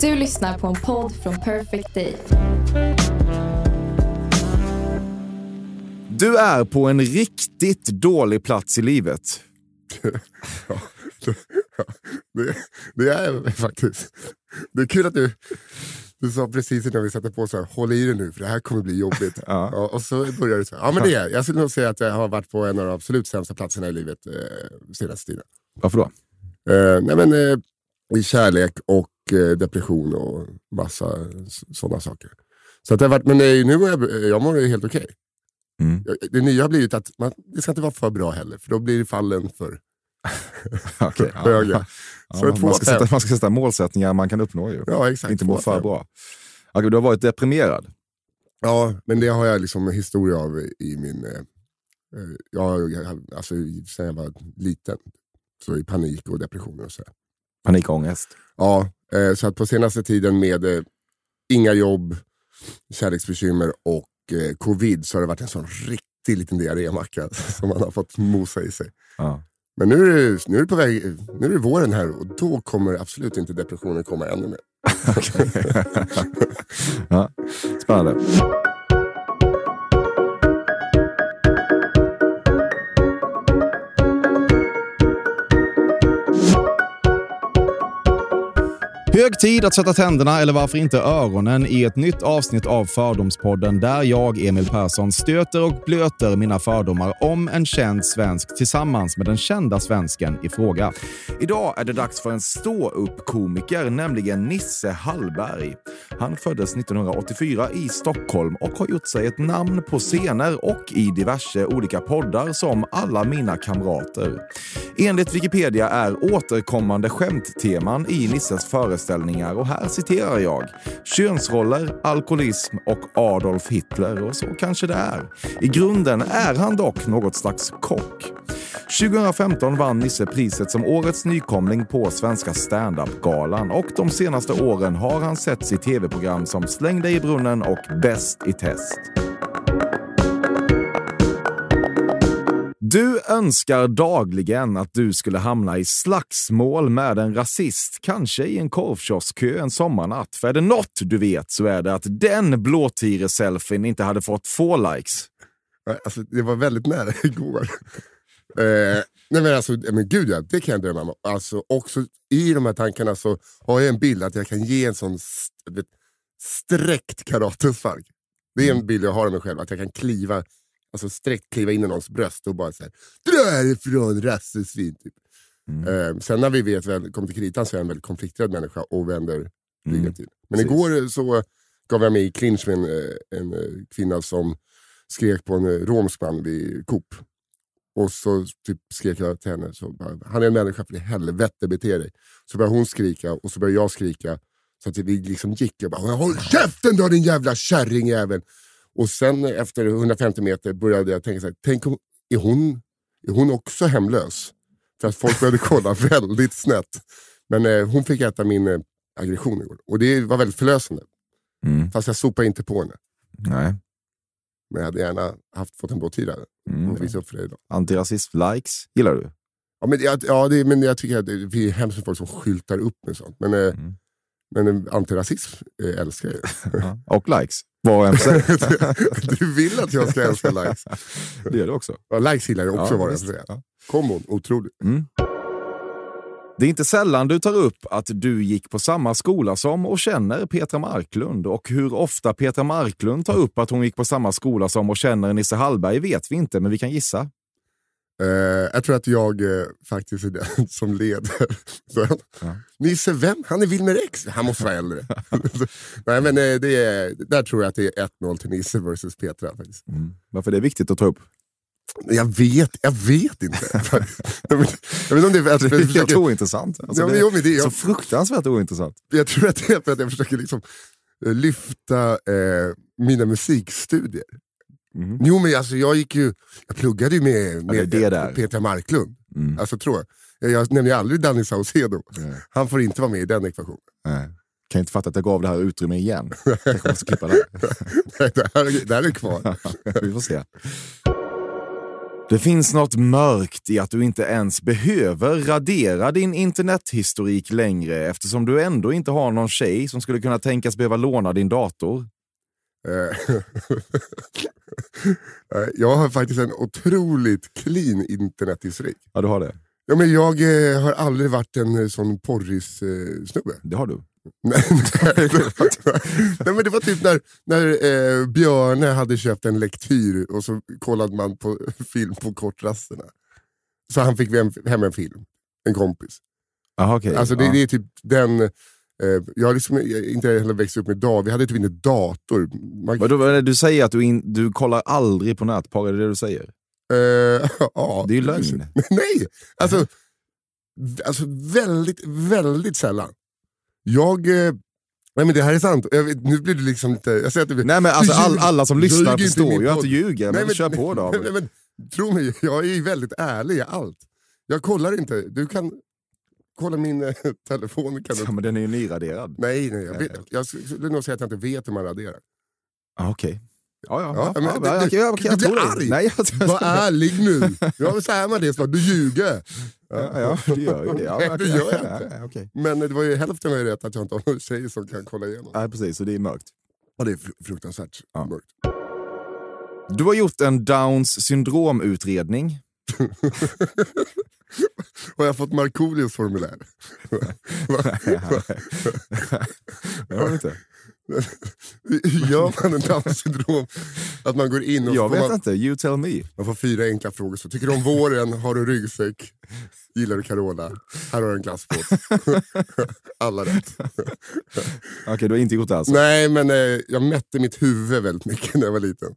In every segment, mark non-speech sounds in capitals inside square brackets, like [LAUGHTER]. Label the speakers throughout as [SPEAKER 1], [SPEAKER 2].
[SPEAKER 1] Du lyssnar på en podd från Perfect Day.
[SPEAKER 2] Du är på en riktigt dålig plats i livet.
[SPEAKER 3] Ja, det, det är jag faktiskt. Det är kul att du, du sa precis innan vi satte på så här, håll i dig nu för det här kommer bli jobbigt. [LAUGHS]
[SPEAKER 2] Ja.
[SPEAKER 3] Ja, och så börjar du så här, ja men det är jag. skulle nog säga att jag har varit på en av de absolut sämsta platserna i livet eh, senaste tiden.
[SPEAKER 2] Varför då?
[SPEAKER 3] Eh, nej men, eh, I kärlek och depression och massa sådana saker. Så att det har varit, men eh, nu mår jag, jag mår helt okej.
[SPEAKER 2] Mm.
[SPEAKER 3] Jag- Det nya har blivit att man, det ska inte vara för bra heller, för då blir fallen för [LAUGHS]
[SPEAKER 2] ja. [LAUGHS]
[SPEAKER 3] höga.
[SPEAKER 2] Ja,
[SPEAKER 3] Så
[SPEAKER 2] man, ska sätta, man ska sätta målsättningar man kan uppnå. Ju.
[SPEAKER 3] Ja, exakt.
[SPEAKER 2] Inte må för
[SPEAKER 3] fem.
[SPEAKER 2] bra. Okej, du har varit deprimerad.
[SPEAKER 3] Ja, men det har jag liksom en historia av i min... Eh, eh, jag, alltså, sen jag var liten, så i panik och depressioner och så.
[SPEAKER 2] Panikångest.
[SPEAKER 3] Ja, eh, så att på senaste tiden med eh, inga jobb, kärleksbekymmer och eh, covid så har det varit en sån riktig liten diarrémacka [LAUGHS] som man har fått mosa i sig.
[SPEAKER 2] Ja.
[SPEAKER 3] Men nu är, det, nu är det på väg, nu är det våren här och då kommer absolut inte depressionen komma ännu mer. [LAUGHS]
[SPEAKER 2] ja. Spännande. Hög tid att sätta tänderna, eller varför inte öronen, i ett nytt avsnitt av Fördomspodden där jag, Emil Persson, stöter och blöter mina fördomar om en känd svensk tillsammans med den kända svensken i fråga. Idag är det dags för en stå-upp-komiker, nämligen Nisse Hallberg. Han föddes 1984 i Stockholm och har gjort sig ett namn på scener och i diverse olika poddar som Alla mina kamrater. Enligt Wikipedia är återkommande skämtteman i Nisses föreställningar och här citerar jag. Könsroller, alkoholism och Adolf Hitler och så kanske det är. I grunden är han dock något slags kock. 2015 vann Nisse priset som årets nykomling på Svenska standup-galan och de senaste åren har han setts i tv-program som Släng dig i brunnen och Bäst i test. Du önskar dagligen att du skulle hamna i slagsmål med en rasist, kanske i en korvkioskkö en sommarnatt. För är det något du vet så är det att den blåtire-selfien inte hade fått få likes.
[SPEAKER 3] Alltså, det var väldigt nära [LAUGHS] igår. eh, nej men alltså, men gud ja, det kan jag drömma om. Alltså, också I de här tankarna så har jag en bild att jag kan ge en sån st vet, sträckt karatespark. Det är en bild jag har av mig själv, att jag kan kliva, alltså sträckt kliva in i någons bröst och bara säga dra härifrån rassesvin. Typ. Eh, sen när vi vet, väl, kom till kritan så är jag en väldigt konflikträdd människa och vänder ryggen till. Men
[SPEAKER 2] Precis.
[SPEAKER 3] igår så gav jag mig i clinch med en, eh, en eh, kvinna som skrek på en eh, romsk man vid Coop. Och så typ skrek jag till henne, så bara, han är en människa för i helvete bete dig. Så började hon skrika och så började jag skrika. Så att vi liksom gick, jag bara håll käften då din jävla kärringjävel. Och sen efter 150 meter började jag tänka så här, tänk om, är hon, är hon också hemlös? För att folk började kolla [LAUGHS] väldigt snett. Men eh, hon fick äta min eh, aggression igår. Och det var väldigt förlösande.
[SPEAKER 2] Mm.
[SPEAKER 3] Fast jag sopade inte på henne.
[SPEAKER 2] Nej.
[SPEAKER 3] Men jag hade gärna haft, fått en blåtira
[SPEAKER 2] Mm.
[SPEAKER 3] och visa upp för dig idag.
[SPEAKER 2] Antirasism-likes gillar du?
[SPEAKER 3] Ja, men, jag, ja, det, men jag tycker att det det är hemskt med folk som skyltar upp med sånt. Men, eh,
[SPEAKER 2] Mm.
[SPEAKER 3] men eh, antirasism eh, älskar jag. [LAUGHS]
[SPEAKER 2] Ja. Och likes? Vad för sig. [LAUGHS]
[SPEAKER 3] Du vill att jag ska älska likes.
[SPEAKER 2] Det gör du också.
[SPEAKER 3] Ja, likes gillar jag också
[SPEAKER 2] Ja,
[SPEAKER 3] vad jag.
[SPEAKER 2] Ja.
[SPEAKER 3] Kombon, otrolig.
[SPEAKER 2] Mm. Det är inte sällan du tar upp att du gick på samma skola som och känner Petra Marklund. Och hur ofta Petra Marklund tar upp att hon gick på samma skola som och känner Nisse Hallberg vet vi inte, men vi kan gissa.
[SPEAKER 3] Eh, jag tror att jag eh, faktiskt är den [LAUGHS] som leder. [LAUGHS]
[SPEAKER 2] Ja.
[SPEAKER 3] Nisse, vem? Han är Wilmer X. Han måste vara äldre. [LAUGHS] Nej, men, eh, det är, där tror jag att det är 1-0 till Nisse versus Petra. Faktiskt.
[SPEAKER 2] Varför det är viktigt att ta upp?
[SPEAKER 3] Jag vet, jag vet inte. jag vet jag vet om det är jag
[SPEAKER 2] är
[SPEAKER 3] försöker,
[SPEAKER 2] helt ointressant. Alltså,
[SPEAKER 3] Ja, men
[SPEAKER 2] det
[SPEAKER 3] jo, men det är-
[SPEAKER 2] är så
[SPEAKER 3] jag-
[SPEAKER 2] fruktansvärt ointressant.
[SPEAKER 3] jag tror att det är för att jag försöker liksom lyfta mina musikstudier.
[SPEAKER 2] Mhm.
[SPEAKER 3] Jo men alltså jag gick ju, jag pluggade ju med, med
[SPEAKER 2] där.
[SPEAKER 3] Petra Marklund.
[SPEAKER 2] Mm.
[SPEAKER 3] Alltså tror jag. Jag, jag nämner aldrig Danny Saucedo.
[SPEAKER 2] Nej.
[SPEAKER 3] Han får inte vara med i den ekvationen.
[SPEAKER 2] Nej. Kan inte fatta att jag gav det här utrymme igen. [LAUGHS] Kanske måste klippa det.
[SPEAKER 3] Nej, det, här, är- det här är kvar. [LAUGHS]
[SPEAKER 2] Vi får se. Det finns något mörkt i att du inte ens behöver radera din internethistorik längre eftersom du ändå inte har någon tjej som skulle kunna tänkas behöva låna din dator.
[SPEAKER 3] Eh, [LAUGHS] eh, jag har faktiskt en otroligt clean internethistorik.
[SPEAKER 2] Ja, du har det.
[SPEAKER 3] Ja, men jag eh, har aldrig varit en eh, sån porris-snubbe.
[SPEAKER 2] Det har du. [LAUGHS]
[SPEAKER 3] Nej, Nej, men det var typ när, när eh, Björne hade köpt en lektyr och så kollade man på [LAUGHS] film på kortrasterna. Så han fick hem, hem en film, en kompis.
[SPEAKER 2] Aha, okay.
[SPEAKER 3] Alltså det,
[SPEAKER 2] ja.
[SPEAKER 3] det är typ den... Eh, jag har liksom jag inte heller växt upp med dag. Vi hade typ inte dator. Man,
[SPEAKER 2] Vadå, du säger att du, in, du kollar aldrig på nätporr, är det det du säger?
[SPEAKER 3] eh, [LAUGHS] ja,
[SPEAKER 2] Det är ju lögn. [LAUGHS]
[SPEAKER 3] Nej! Alltså, alltså väldigt, väldigt sällan. Jag... Eh, nej men det här är sant. Vet, nu blir det liksom lite... Jag säger att blir,
[SPEAKER 2] Nej men alltså
[SPEAKER 3] Du
[SPEAKER 2] all, alla som
[SPEAKER 3] du
[SPEAKER 2] lyssnar
[SPEAKER 3] inte
[SPEAKER 2] förstår ju att du ljuger, men,
[SPEAKER 3] Nej,
[SPEAKER 2] kör på då. [LAUGHS]
[SPEAKER 3] Nej, men, tro mig, jag är väldigt ärlig i allt. Jag kollar inte. Du kan kolla min eh, [LAUGHS] telefon. Kan du...
[SPEAKER 2] Ja, men den är ju nyraderad.
[SPEAKER 3] Nej, nej, jag, vet, jag skulle nog säga att jag inte vet hur man raderar.
[SPEAKER 2] Ah, Okej. Ja, ja.
[SPEAKER 3] Ja,
[SPEAKER 2] ja,
[SPEAKER 3] men
[SPEAKER 2] ja,
[SPEAKER 3] du-
[SPEAKER 2] jag
[SPEAKER 3] blir arg.
[SPEAKER 2] Nej, jag,
[SPEAKER 3] Var ärlig nu! Ja, så är man det snart. Du ljuger.
[SPEAKER 2] ja, ja, du gör ju det. Ja,
[SPEAKER 3] Nej, det gör jag
[SPEAKER 2] Ja,
[SPEAKER 3] inte.
[SPEAKER 2] ja, okej.
[SPEAKER 3] Men det var ju hälften var ju rätt att jag inte har någon tjej som kan kolla igenom.
[SPEAKER 2] Nej, precis. Så det är mörkt.
[SPEAKER 3] Ja, det är fru- fruktansvärt
[SPEAKER 2] Ja.
[SPEAKER 3] mörkt.
[SPEAKER 2] Du har gjort en Downs syndromutredning. [LAUGHS]
[SPEAKER 3] Har jag fått Markoolios formulär?
[SPEAKER 2] Det har du inte.
[SPEAKER 3] Gör man en Downs syndrom? Att man går in och
[SPEAKER 2] Jag
[SPEAKER 3] får
[SPEAKER 2] vet
[SPEAKER 3] man,
[SPEAKER 2] inte. You tell me.
[SPEAKER 3] man får fyra enkla frågor. Så tycker du om våren? Har du ryggsäck? Gillar du Carola? Här har du en glassbåt. [LAUGHS] Alla rätt.
[SPEAKER 2] Okej, du har inte gjort det alltså?
[SPEAKER 3] Nej, men eh, jag mätte mitt huvud väldigt mycket när jag var liten.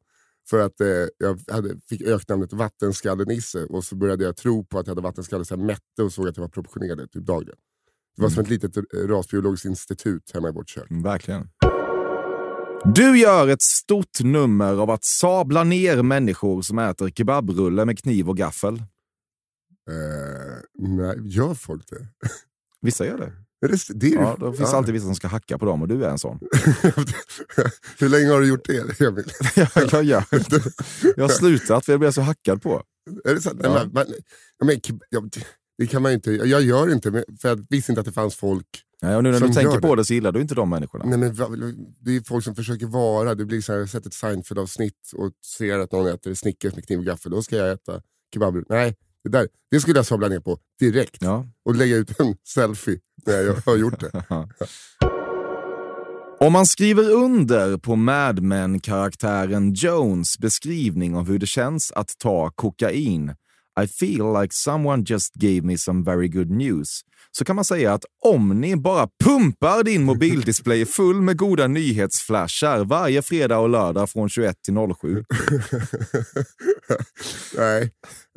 [SPEAKER 3] För att eh, jag hade, fick öknamnet Vattenskallenisse och så började jag tro på att jag hade vattenskalle så jag mätte och såg att jag var proportionerlig typ dagligen. Det var som ett litet eh, rasbiologiskt institut hemma i vårt kök.
[SPEAKER 2] Mm, Verkligen. Du gör ett stort nummer av att sabla ner människor som äter kebabrulle med kniv och gaffel.
[SPEAKER 3] Eh, nej, gör folk det?
[SPEAKER 2] Vissa gör det.
[SPEAKER 3] Det, det
[SPEAKER 2] Ja, det finns
[SPEAKER 3] ja.
[SPEAKER 2] alltid vissa som ska hacka på dem och du är en sån. [LAUGHS]
[SPEAKER 3] Hur länge har du gjort det Emil? [LAUGHS]
[SPEAKER 2] jag, [LAUGHS] det. jag har slutat för jag blir så hackad på.
[SPEAKER 3] Är det sant?
[SPEAKER 2] Ja.
[SPEAKER 3] Men, men, ja, det- kan man inte, jag gör inte, men- för jag visste inte att det fanns folk
[SPEAKER 2] Nej, och nu när
[SPEAKER 3] Som
[SPEAKER 2] du tänker på
[SPEAKER 3] det.
[SPEAKER 2] så gillar du inte de människorna.
[SPEAKER 3] Nej, men, det är folk som försöker vara, det blir så här, jag har sett ett Seinfeld-avsnitt och ser att någon äter Snickers med kniv och gaffel, då ska jag äta kebab. Nej, det, där, det skulle jag sabla ner på direkt
[SPEAKER 2] Ja.
[SPEAKER 3] och lägga ut en selfie när jag har gjort det. [LAUGHS]
[SPEAKER 2] Om man skriver under på Mad Men-karaktären Jones beskrivning av hur det känns att ta kokain, I feel like someone just gave me some very good news, så kan man säga att om ni bara pumpar din mobildisplay full med goda nyhetsflashar varje fredag och lördag från 21 till 07. [LAUGHS]
[SPEAKER 3] nej.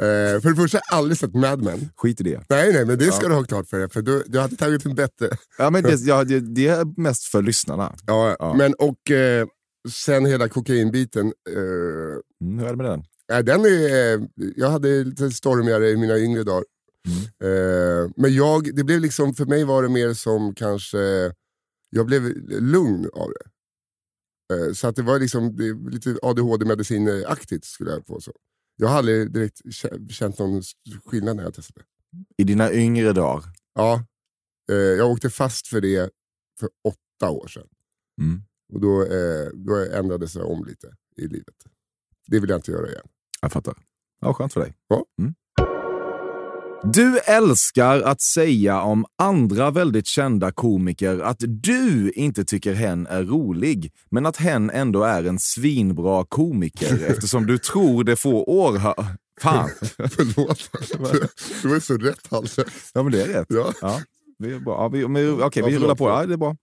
[SPEAKER 3] Eh, för det första har jag aldrig sett Mad Men.
[SPEAKER 2] Skit i det.
[SPEAKER 3] Nej, nej, men det ska du ha klart för dig, för du, du hade tagit en bättre.
[SPEAKER 2] Ja, men det, ja, det, det är mest för lyssnarna.
[SPEAKER 3] Ja,
[SPEAKER 2] Ja.
[SPEAKER 3] Men, och eh, sen hela kokainbiten. Eh,
[SPEAKER 2] Mm, hur är det med den?
[SPEAKER 3] Nej, den är, jag hade lite stormigare i mina yngre dagar. Eh, men jag, det blev liksom, för mig var det mer som kanske, jag blev lugn av det. Eh, så att det var liksom det, lite ADHD-medicinaktigt skulle jag påstå. Jag har aldrig direkt kä- känt någon skillnad när jag testade.
[SPEAKER 2] I dina yngre dagar.
[SPEAKER 3] Ja, eh, jag åkte fast för det för åtta år sedan.
[SPEAKER 2] Mm.
[SPEAKER 3] Och då, då ändrades det om lite i livet. Det vill jag inte göra igen.
[SPEAKER 2] Jag fattar. Ja, skönt för dig.
[SPEAKER 3] Ja.
[SPEAKER 2] Mm. Du älskar att säga om andra väldigt kända komiker att du inte tycker hen är rolig, men att hen ändå är en svinbra komiker [LAUGHS] eftersom du tror det får århör... Fan! [LAUGHS]
[SPEAKER 3] Förlåt. det var så rätt Hasse.
[SPEAKER 2] Ja, men det är rätt.
[SPEAKER 3] Ja.
[SPEAKER 2] Ja, vi, är bra. Ja, vi, men,
[SPEAKER 3] Ja,
[SPEAKER 2] vi rullar på. Ja, det är bra.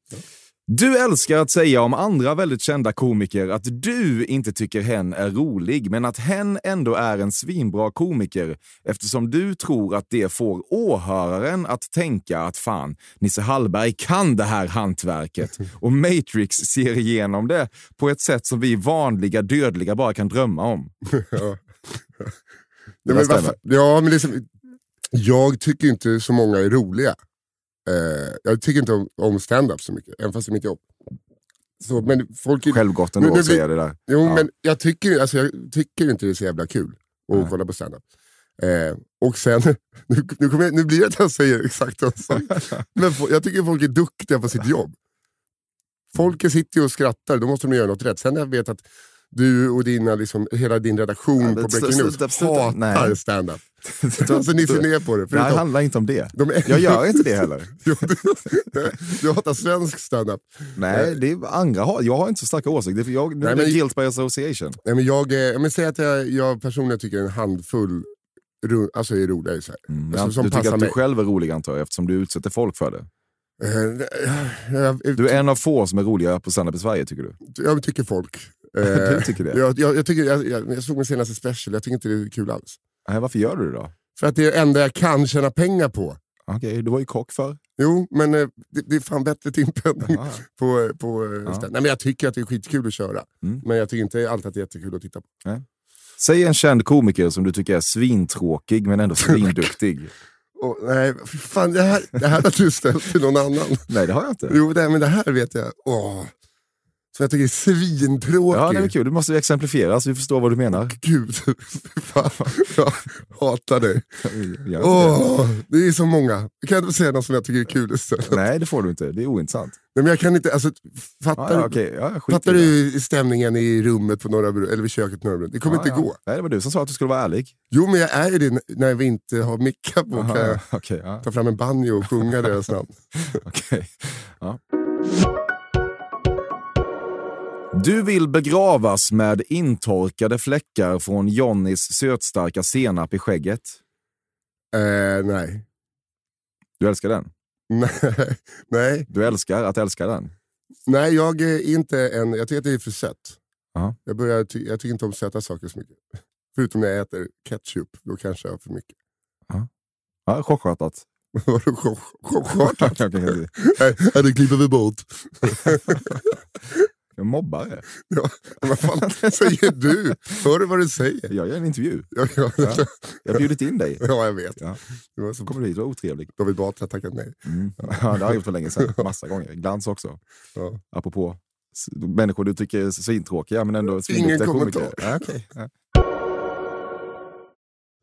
[SPEAKER 2] Du älskar att säga om andra väldigt kända komiker att du inte tycker hen är rolig, men att hen ändå är en svinbra komiker eftersom du tror att det får åhöraren att tänka att fan, Nisse Hallberg kan det här hantverket [LAUGHS] och Matrix ser igenom det på ett sätt som vi vanliga dödliga bara kan drömma om. [LAUGHS]
[SPEAKER 3] Ja.
[SPEAKER 2] Det
[SPEAKER 3] Nej, men varför, ja, men liksom, jag tycker inte så många är roliga. Eh, jag tycker inte om, om stand-up så mycket, även fast det är mitt jobb. Så, men folk,
[SPEAKER 2] Självgott ändå att säga det där.
[SPEAKER 3] jo,
[SPEAKER 2] Ja.
[SPEAKER 3] men jag tycker, alltså, jag tycker inte det är så jävla kul. och
[SPEAKER 2] Nej.
[SPEAKER 3] kolla på standup. Eh, och sen, [LAUGHS] nu, nu, kommer jag, nu blir det att jag säger exakt vad jag. [LAUGHS] Men jag tycker folk är duktiga på sitt jobb. Folket sitter ju och skrattar, då måste de göra något rätt. Sen jag vet att du och dina, liksom, hela din redaktion
[SPEAKER 2] Ja,
[SPEAKER 3] på Breaking News hatar standup. [LAUGHS] Alltså ni ser ner på det.
[SPEAKER 2] Det
[SPEAKER 3] Förutom,
[SPEAKER 2] handlar inte om det.
[SPEAKER 3] de är,
[SPEAKER 2] Jag gör inte det heller. [LAUGHS]
[SPEAKER 3] Du, du hatar svensk standup.
[SPEAKER 2] Nej, det är andra har, jag har inte så starka åsikter. Jag,
[SPEAKER 3] Nej,
[SPEAKER 2] det är
[SPEAKER 3] men-
[SPEAKER 2] guilt by association.
[SPEAKER 3] Nej, men jag, eh, men säg att jag, jag personligen tycker en handfull alltså är roliga. Så.
[SPEAKER 2] Mm,
[SPEAKER 3] Alltså, som
[SPEAKER 2] du tycker att du
[SPEAKER 3] mig.
[SPEAKER 2] själv är rolig antar jag, eftersom du utsätter folk för det.
[SPEAKER 3] Eh,
[SPEAKER 2] Du är en av få som är roliga på standup i Sverige tycker du?
[SPEAKER 3] jag tycker folk. Eh,
[SPEAKER 2] Du tycker det?
[SPEAKER 3] jag, jag, jag, tycker, jag, jag, jag såg min senaste special, jag tycker inte det är kul alls.
[SPEAKER 2] Nej, varför gör du det då?
[SPEAKER 3] För att det är det enda jag kan tjäna pengar på.
[SPEAKER 2] Okej, du var ju kock för.
[SPEAKER 3] Jo, men eh, det, det är fan bättre timpenning [LAUGHS] på, på eh,
[SPEAKER 2] Ja.
[SPEAKER 3] Nej, men Jag tycker att det är skitkul att köra,
[SPEAKER 2] Mm.
[SPEAKER 3] men jag tycker inte alltid att det är jättekul att titta på.
[SPEAKER 2] Säg en känd komiker som du tycker är svintråkig men ändå svinduktig.
[SPEAKER 3] Och, nej, fan, det här, det här har du ställt till någon annan.
[SPEAKER 2] Nej, det har jag inte.
[SPEAKER 3] Jo, det, men det här vet jag. Åh. Som jag tycker är svintråkig.
[SPEAKER 2] Ja, det är kul. Du måste exemplifiera så vi förstår vad du menar.
[SPEAKER 3] Gud, [LAUGHS] fan. jag hatar dig.
[SPEAKER 2] Inte det.
[SPEAKER 3] Är så många. Jag kan inte säga något som jag tycker är kul istället. Nej.
[SPEAKER 2] Nej, det får du inte. Det är ointressant.
[SPEAKER 3] men jag kan inte, alltså, fattar,
[SPEAKER 2] Ja, ja,
[SPEAKER 3] du-
[SPEAKER 2] okej. Ja,
[SPEAKER 3] fattar du stämningen i rummet på Norra Bro, eller vid köket på Norra? Det kommer
[SPEAKER 2] Ja,
[SPEAKER 3] inte
[SPEAKER 2] ja.
[SPEAKER 3] gå.
[SPEAKER 2] Nej, det var du som sa att du skulle vara ärlig.
[SPEAKER 3] Jo, men jag är det när vi inte har mickar på.
[SPEAKER 2] Aha,
[SPEAKER 3] Kan jag
[SPEAKER 2] ja,
[SPEAKER 3] ta fram en banjo och sjunga deras [LAUGHS] namn.
[SPEAKER 2] okej. Ja. Du vill begravas med intorkade fläckar från Johnnys sötstarka senap i skägget.
[SPEAKER 3] Eh, nej.
[SPEAKER 2] Du älskar den? [LAUGHS]
[SPEAKER 3] nej.
[SPEAKER 2] Du älskar att älska den?
[SPEAKER 3] Nej, jag är inte en... Jag tycker att det är för sött.
[SPEAKER 2] Ja.
[SPEAKER 3] Jag, börjar ty, jag tycker inte om söta saker så mycket. [LAUGHS] Förutom när jag äter ketchup, då kanske jag har för mycket.
[SPEAKER 2] Ja, chockartat. [LAUGHS]
[SPEAKER 3] Vadå chock- chockartat? Det klipper vi bort.
[SPEAKER 2] Jag mobbar det.
[SPEAKER 3] Ja, vad fan säger du? Hör du vad du säger?
[SPEAKER 2] Jag gör en intervju.
[SPEAKER 3] Ja, ja,
[SPEAKER 2] Ja. Jag har bjudit in dig.
[SPEAKER 3] ja jag vet.
[SPEAKER 2] Ja.
[SPEAKER 3] Det var så
[SPEAKER 2] Kommer du hit, var otrevlig.
[SPEAKER 3] David Batra tackat nej.
[SPEAKER 2] Mm. Ja, det har jag gjort för länge sedan. Massa gånger. Glans också.
[SPEAKER 3] Ja.
[SPEAKER 2] Apropå människor du tycker är svintråkiga men ändå
[SPEAKER 3] Ingen
[SPEAKER 2] svinduktiga
[SPEAKER 3] kommentar.
[SPEAKER 2] komiker. Ja, okej. Ja.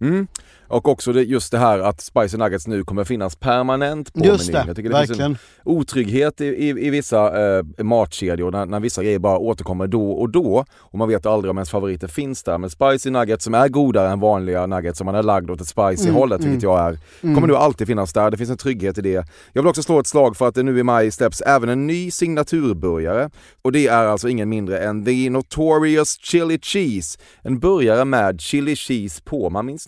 [SPEAKER 2] Mm. Och också det, just det här att Spicy Nuggets nu kommer finnas permanent på
[SPEAKER 4] Just
[SPEAKER 2] menyn.
[SPEAKER 4] det,
[SPEAKER 2] Jag tycker det finns
[SPEAKER 4] verkligen.
[SPEAKER 2] en otrygghet i, i, i vissa eh, matkedjor när, när vissa grejer bara återkommer då och då och man vet aldrig om ens favoriter finns där. Men Spicy Nuggets som är godare än vanliga nuggets som man är lagd åt ett spicy
[SPEAKER 4] Mm,
[SPEAKER 2] hållet, vilket jag är, kommer nu alltid finnas där. Det finns en trygghet i det. Jag vill också slå ett slag för att det nu i maj släpps även en ny signaturburgare och det är alltså ingen mindre än The Notorious Chili Cheese. En burgare med chili cheese på. Man minns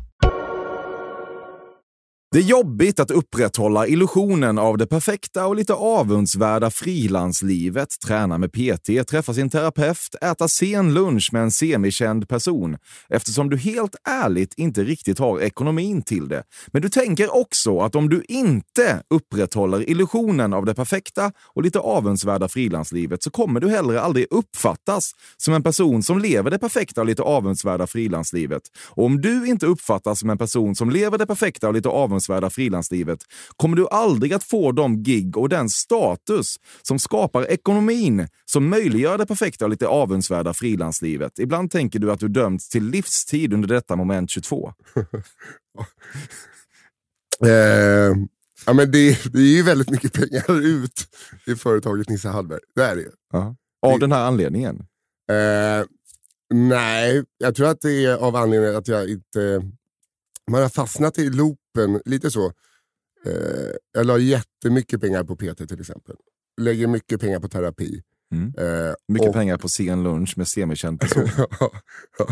[SPEAKER 2] Det är jobbigt att upprätthålla illusionen av det perfekta och lite avundsvärda frilanslivet, träna med PT, träffa sin terapeut, äta sen lunch med en semikänd person, eftersom du helt ärligt inte riktigt har ekonomin till det. Men du tänker också att om du inte upprätthåller illusionen av det perfekta och lite avundsvärda frilanslivet så kommer du heller aldrig uppfattas som en person som lever det perfekta och lite avundsvärda frilanslivet. Och om du inte uppfattas som en person som lever det perfekta och lite avundsvärda frilanslivet kommer du aldrig att få de gig och den status som skapar ekonomin som möjliggör det perfekta och lite avundsvärda frilanslivet. Ibland tänker du att du dömts till livstid under detta moment 22. [LAUGHS]
[SPEAKER 3] Eh, ja, men det, det är ju väldigt mycket pengar ut i företaget Nisse Hallberg. Det är det ju.
[SPEAKER 2] Av den här anledningen.
[SPEAKER 3] Eh, nej, jag tror att det är av anledningen att jag inte... Man har fastnat i loopen, lite så. Eh, jag la jättemycket pengar på PT till exempel. Lägger mycket pengar på terapi.
[SPEAKER 2] Mm.
[SPEAKER 3] Eh,
[SPEAKER 2] Mycket
[SPEAKER 3] och-
[SPEAKER 2] pengar på sen lunch med semikänd person. [LAUGHS]
[SPEAKER 3] ja, ja,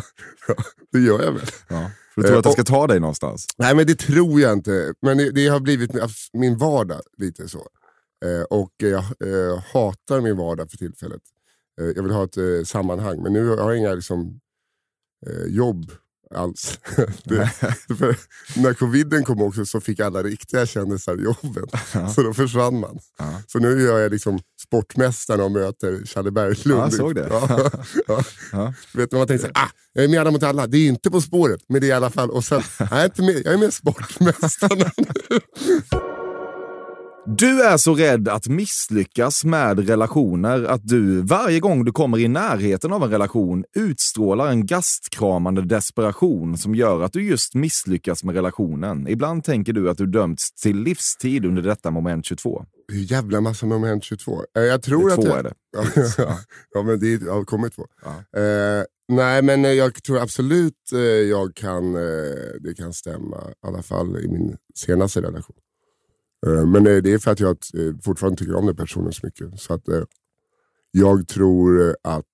[SPEAKER 3] ja, det gör jag väl.
[SPEAKER 2] Ja. För du tror att jag ska ta dig någonstans?
[SPEAKER 3] Nej men det tror jag inte. Men det, det har blivit min vardag lite så. Eh, och jag eh, hatar min vardag för tillfället. Eh, jag vill ha ett eh, sammanhang. Men nu har jag inga liksom, eh, jobb alls. [LAUGHS] det, för när coviden kom också så fick alla riktiga kändisar jobben. [LAUGHS] Så då försvann man.
[SPEAKER 2] Ja.
[SPEAKER 3] Så nu gör jag liksom Sportmästaren och möter Challe Berglund.
[SPEAKER 2] Ja, jag såg det. [LAUGHS]
[SPEAKER 3] Ja, ja.
[SPEAKER 2] Ja.
[SPEAKER 3] Vet man tänker såhär, ah, jag är med alla mot alla, det är inte På spåret, men det är i alla fall. Och sen, jag är inte med, jag är med Sportmästarna.
[SPEAKER 2] Du är så rädd att misslyckas med relationer att du varje gång du kommer i närheten av en relation utstrålar en gastkramande desperation som gör att du just misslyckas med relationen. Ibland tänker du att du dömts till livstid under detta moment 22.
[SPEAKER 3] Hur jävla massa moment 22. Eh, Jag tror
[SPEAKER 2] Det är
[SPEAKER 3] att
[SPEAKER 2] två
[SPEAKER 3] jag,
[SPEAKER 2] är det. [LAUGHS]
[SPEAKER 3] ja, men det har kommit två.
[SPEAKER 2] Ja.
[SPEAKER 3] Eh, nej, men eh, jag tror absolut eh, jag kan, det kan stämma. I alla fall i min senaste relation. Eh, men eh, det är för att jag eh, fortfarande tycker om den personen så mycket. Så att jag tror att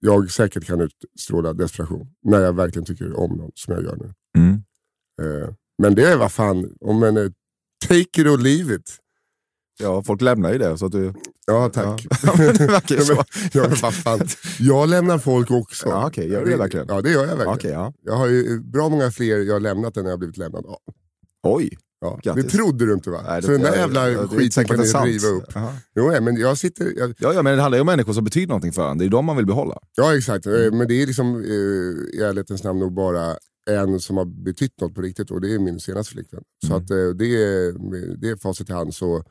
[SPEAKER 3] jag säkert kan utstråla desperation. När jag verkligen tycker om någon, som jag gör nu.
[SPEAKER 2] Mm.
[SPEAKER 3] Men det är vad fan, om eh, take it or leave it.
[SPEAKER 2] Ja, folk lämnar ju det. Så att du...
[SPEAKER 3] Ja, tack.
[SPEAKER 2] Ja, [LAUGHS] det verkar så.
[SPEAKER 3] Ja, men fan. Jag lämnar folk också.
[SPEAKER 2] Ja, okej, gör du det verkligen?
[SPEAKER 3] Ja, det gör jag verkligen.
[SPEAKER 2] Okej, ja.
[SPEAKER 3] Jag har ju bra många fler jag har lämnat än jag har blivit lämnad av.
[SPEAKER 2] Oj.
[SPEAKER 3] Ja.
[SPEAKER 2] Grattis.
[SPEAKER 3] Det trodde du inte va?
[SPEAKER 2] Nej,
[SPEAKER 3] så den där
[SPEAKER 2] jag-
[SPEAKER 3] jävla
[SPEAKER 2] jag-
[SPEAKER 3] skiten kan ni riva upp. Jo, nej, men jag sitter... Jag,
[SPEAKER 2] Ja, ja, men det handlar ju om människor som betyder någonting för en. Det är de man vill behålla.
[SPEAKER 3] ja, exakt.
[SPEAKER 2] Mm.
[SPEAKER 3] Eh, Men det är liksom eh, i ärlighetens namn nog bara en som har betytt något på riktigt och det är min senaste flickvän. Så
[SPEAKER 2] Mm.
[SPEAKER 3] att eh, det är, det är facit i hand. Så,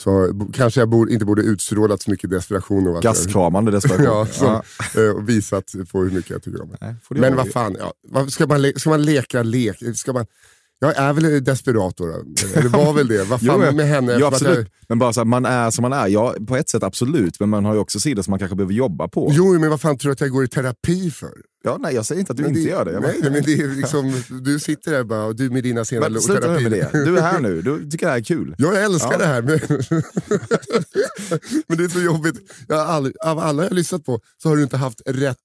[SPEAKER 3] så kanske jag borde, inte borde utstrålat så mycket desperation. Och
[SPEAKER 2] Gastkramande desperation. [LAUGHS]
[SPEAKER 3] Ja, så, eh, och visat på hur mycket jag tycker om det.
[SPEAKER 2] Nej,
[SPEAKER 3] Men vad fan, ja, ska, man ska man leka lek? Ska man, jag är väl desperator, då? eller var väl det. Vad [LAUGHS]
[SPEAKER 2] Jo,
[SPEAKER 3] fan
[SPEAKER 2] men-
[SPEAKER 3] med henne? Att
[SPEAKER 2] absolut.
[SPEAKER 3] Jag,
[SPEAKER 2] Men bara så här, man är som man är. Ja, på ett sätt absolut, men man har ju också sidor som man kanske behöver jobba på.
[SPEAKER 3] jo, men vad fan tror du att jag går i terapi för?
[SPEAKER 2] Ja, nej, jag säger inte att du
[SPEAKER 3] Men
[SPEAKER 2] inte gör det. Jag
[SPEAKER 3] Nej,
[SPEAKER 2] bara-
[SPEAKER 3] men det är [LAUGHS] liksom, du sitter där bara, och du med dina sena
[SPEAKER 2] men sluta med det. Du är här nu. Du [LAUGHS] tycker det här är kul.
[SPEAKER 3] Jag älskar
[SPEAKER 2] Ja.
[SPEAKER 3] det här. Men, men det är så jobbigt. Aldrig, av alla jag har lyssnat på så har du inte haft rätt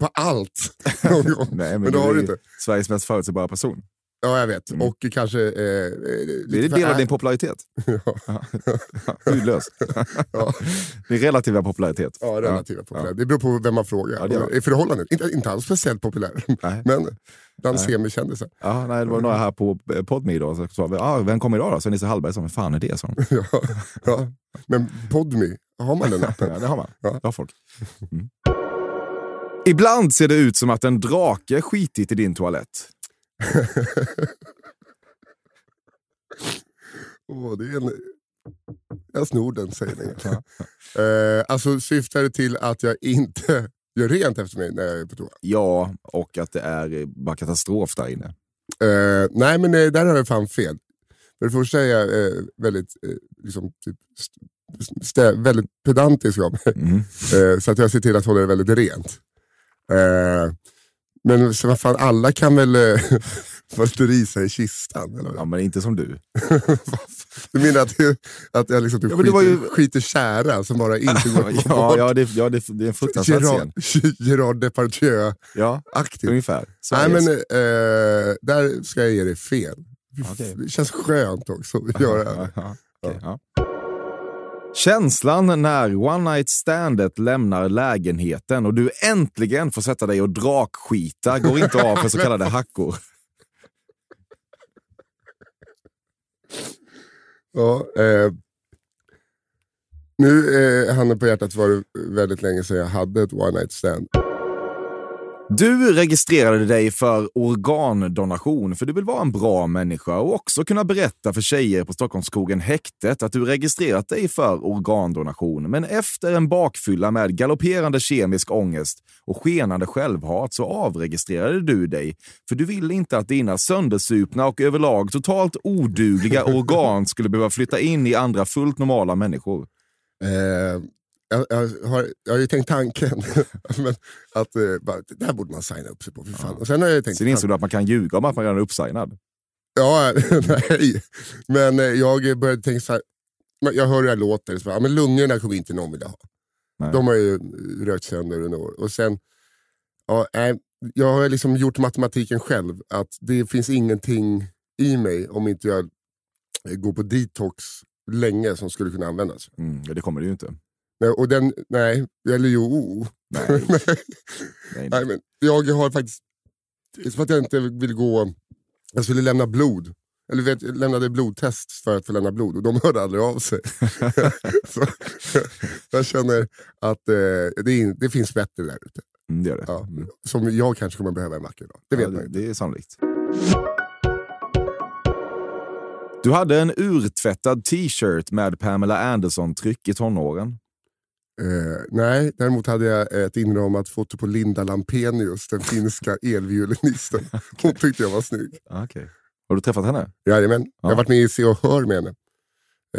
[SPEAKER 3] på allt. någon gång.
[SPEAKER 2] Nej, men,
[SPEAKER 3] men
[SPEAKER 2] du
[SPEAKER 3] det har du inte.
[SPEAKER 2] Sveriges mest förutsägbara person.
[SPEAKER 3] Ja, jag vet.
[SPEAKER 2] Mm.
[SPEAKER 3] Och kanske... Eh, eh,
[SPEAKER 2] Det är en del av din popularitet. [LAUGHS]
[SPEAKER 3] Ja. [LAUGHS]
[SPEAKER 2] Hudlös.
[SPEAKER 3] Ja. [LAUGHS]
[SPEAKER 2] Din relativa popularitet.
[SPEAKER 3] Ja, relativa populär. Det beror på vem man frågar.
[SPEAKER 2] Ja.
[SPEAKER 3] I förhållandet, inte, inte alls speciellt populär.
[SPEAKER 2] Nej.
[SPEAKER 3] Men bland semikändisar.
[SPEAKER 2] Ja, nej, det var några här på eh, Podme idag som sa, ah, vem kommer idag då? Så Nisse Hallberg sa, vem fan är det? Så.
[SPEAKER 3] Ja, ja. Men Podme, har man den appen?
[SPEAKER 2] Ja, det har man.
[SPEAKER 3] Ja.
[SPEAKER 2] Det har folk. Mm. Ibland ser det ut som att en drake skitit i din toalett. [LAUGHS]
[SPEAKER 3] Åh, det är en... Jag snor den sägningen. [LAUGHS] eh, alltså syftar det till att jag inte [LAUGHS] gör rent efter mig när jag är på toa?
[SPEAKER 2] Ja, och att det är eh, bara katastrof där inne.
[SPEAKER 3] Eh, nej, men eh, där har jag fan fel. För det första är jag eh, väldigt, eh, liksom, typ, väldigt pedantisk av mig.
[SPEAKER 2] Mm.
[SPEAKER 3] Eh, så att jag ser till att hålla det väldigt rent. Eh, men så vad fan, alla kan väl eh, få lite risa i kistan? Eller?
[SPEAKER 2] Ja, men inte som du. [LAUGHS]
[SPEAKER 3] du menar att, att jag liksom typ
[SPEAKER 2] Ja,
[SPEAKER 3] skiter,
[SPEAKER 2] var ju-
[SPEAKER 3] skiter kära som bara inte [LAUGHS] går att
[SPEAKER 2] ja,
[SPEAKER 3] bort?
[SPEAKER 2] ja, det, ja det, det är en fruktansvärd scen. [LAUGHS]
[SPEAKER 3] Gerard, Gerard Depardieu-aktigt.
[SPEAKER 2] Ja, ungefär.
[SPEAKER 3] Nej men eh, där ska jag ge dig fel.
[SPEAKER 2] Okej.
[SPEAKER 3] Det känns skönt också att göra det.
[SPEAKER 2] okej, ja. Känslan när one night standet lämnar lägenheten och du äntligen får sätta dig och drakskita går inte av för så kallade hackor. [LAUGHS]
[SPEAKER 3] Ja, eh, nu, eh, handen på hjärtat, var det väldigt länge sedan jag hade ett one night stand.
[SPEAKER 2] Du registrerade dig för organdonation för du vill vara en bra människa och också kunna berätta för tjejer på Stockholmsskogen häktet att du registrerat dig för organdonation. Men efter en bakfylla med galopperande kemisk ångest och skenande självhat så avregistrerade du dig. För du ville inte att dina söndersupna och överlag totalt odugliga [LAUGHS] organ skulle behöva flytta in i andra fullt normala människor.
[SPEAKER 3] Eh, jag, jag, har, jag har ju tänkt tanken [LAUGHS] men att eh, bara, det där borde man signa upp sig på. För fan. Och sen har jag tänkt,
[SPEAKER 2] Sen insåg du att man kan ljuga om att man redan är uppsignad.
[SPEAKER 3] Ja, [LAUGHS] nej. Men eh, jag började tänka så här. Jag hör hur det här låter, så bara, men lungorna kommer inte någon vilja ha.
[SPEAKER 2] Nej.
[SPEAKER 3] De har ju rökt sönder under år. Och sen, ja, jag har liksom gjort matematiken själv, att det finns ingenting i mig om inte jag eh, går på detox länge som skulle kunna användas.
[SPEAKER 2] Mm, ja, det kommer det ju inte.
[SPEAKER 3] Nej, och den, nej, eller jo.
[SPEAKER 2] Nej. [LAUGHS]
[SPEAKER 3] nej,
[SPEAKER 2] Nej,
[SPEAKER 3] nej, men jag har faktiskt, som att jag inte vill gå, jag skulle lämna blod. Eller vet, jag lämnade blodtest för att få lämna blod och de hörde aldrig av sig. [LAUGHS] så, jag känner att eh, det, är, det finns bättre där ute.
[SPEAKER 2] Mm, det gör det.
[SPEAKER 3] Ja,
[SPEAKER 2] Mm.
[SPEAKER 3] Som jag kanske kommer behöva en vacker dag. Det vet
[SPEAKER 2] Ja,
[SPEAKER 3] man inte.
[SPEAKER 2] det är sannolikt. Du hade en urtvättad t-shirt med Pamela Anderson-tryck i tonåren.
[SPEAKER 3] Eh, nej, däremot hade jag ett inramat foto på Linda Lampenius, den finska [LAUGHS] elviolinisten. Hon tyckte jag var snygg.
[SPEAKER 2] Okay. Har du träffat henne?
[SPEAKER 3] Jajamän,
[SPEAKER 2] Ja.
[SPEAKER 3] jag har varit med i Se och Hör med henne.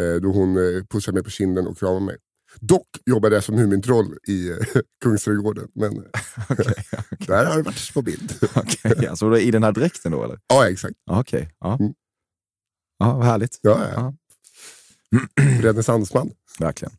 [SPEAKER 3] Eh, då hon eh, pussade mig på kinden och kramade mig. Dock jobbade jag som Mumintroll i eh, [LAUGHS] Kungsträdgården, men eh, [LAUGHS] där har det varit på bild.
[SPEAKER 2] Okej, alltså i den här dräkten då eller?
[SPEAKER 3] ja, exakt.
[SPEAKER 2] Ja, Okej. Ja.
[SPEAKER 3] Mm.
[SPEAKER 2] ja, vad härligt.
[SPEAKER 3] Ja, ja. [CLEARS THROAT] Renässansman.
[SPEAKER 2] Verkligen.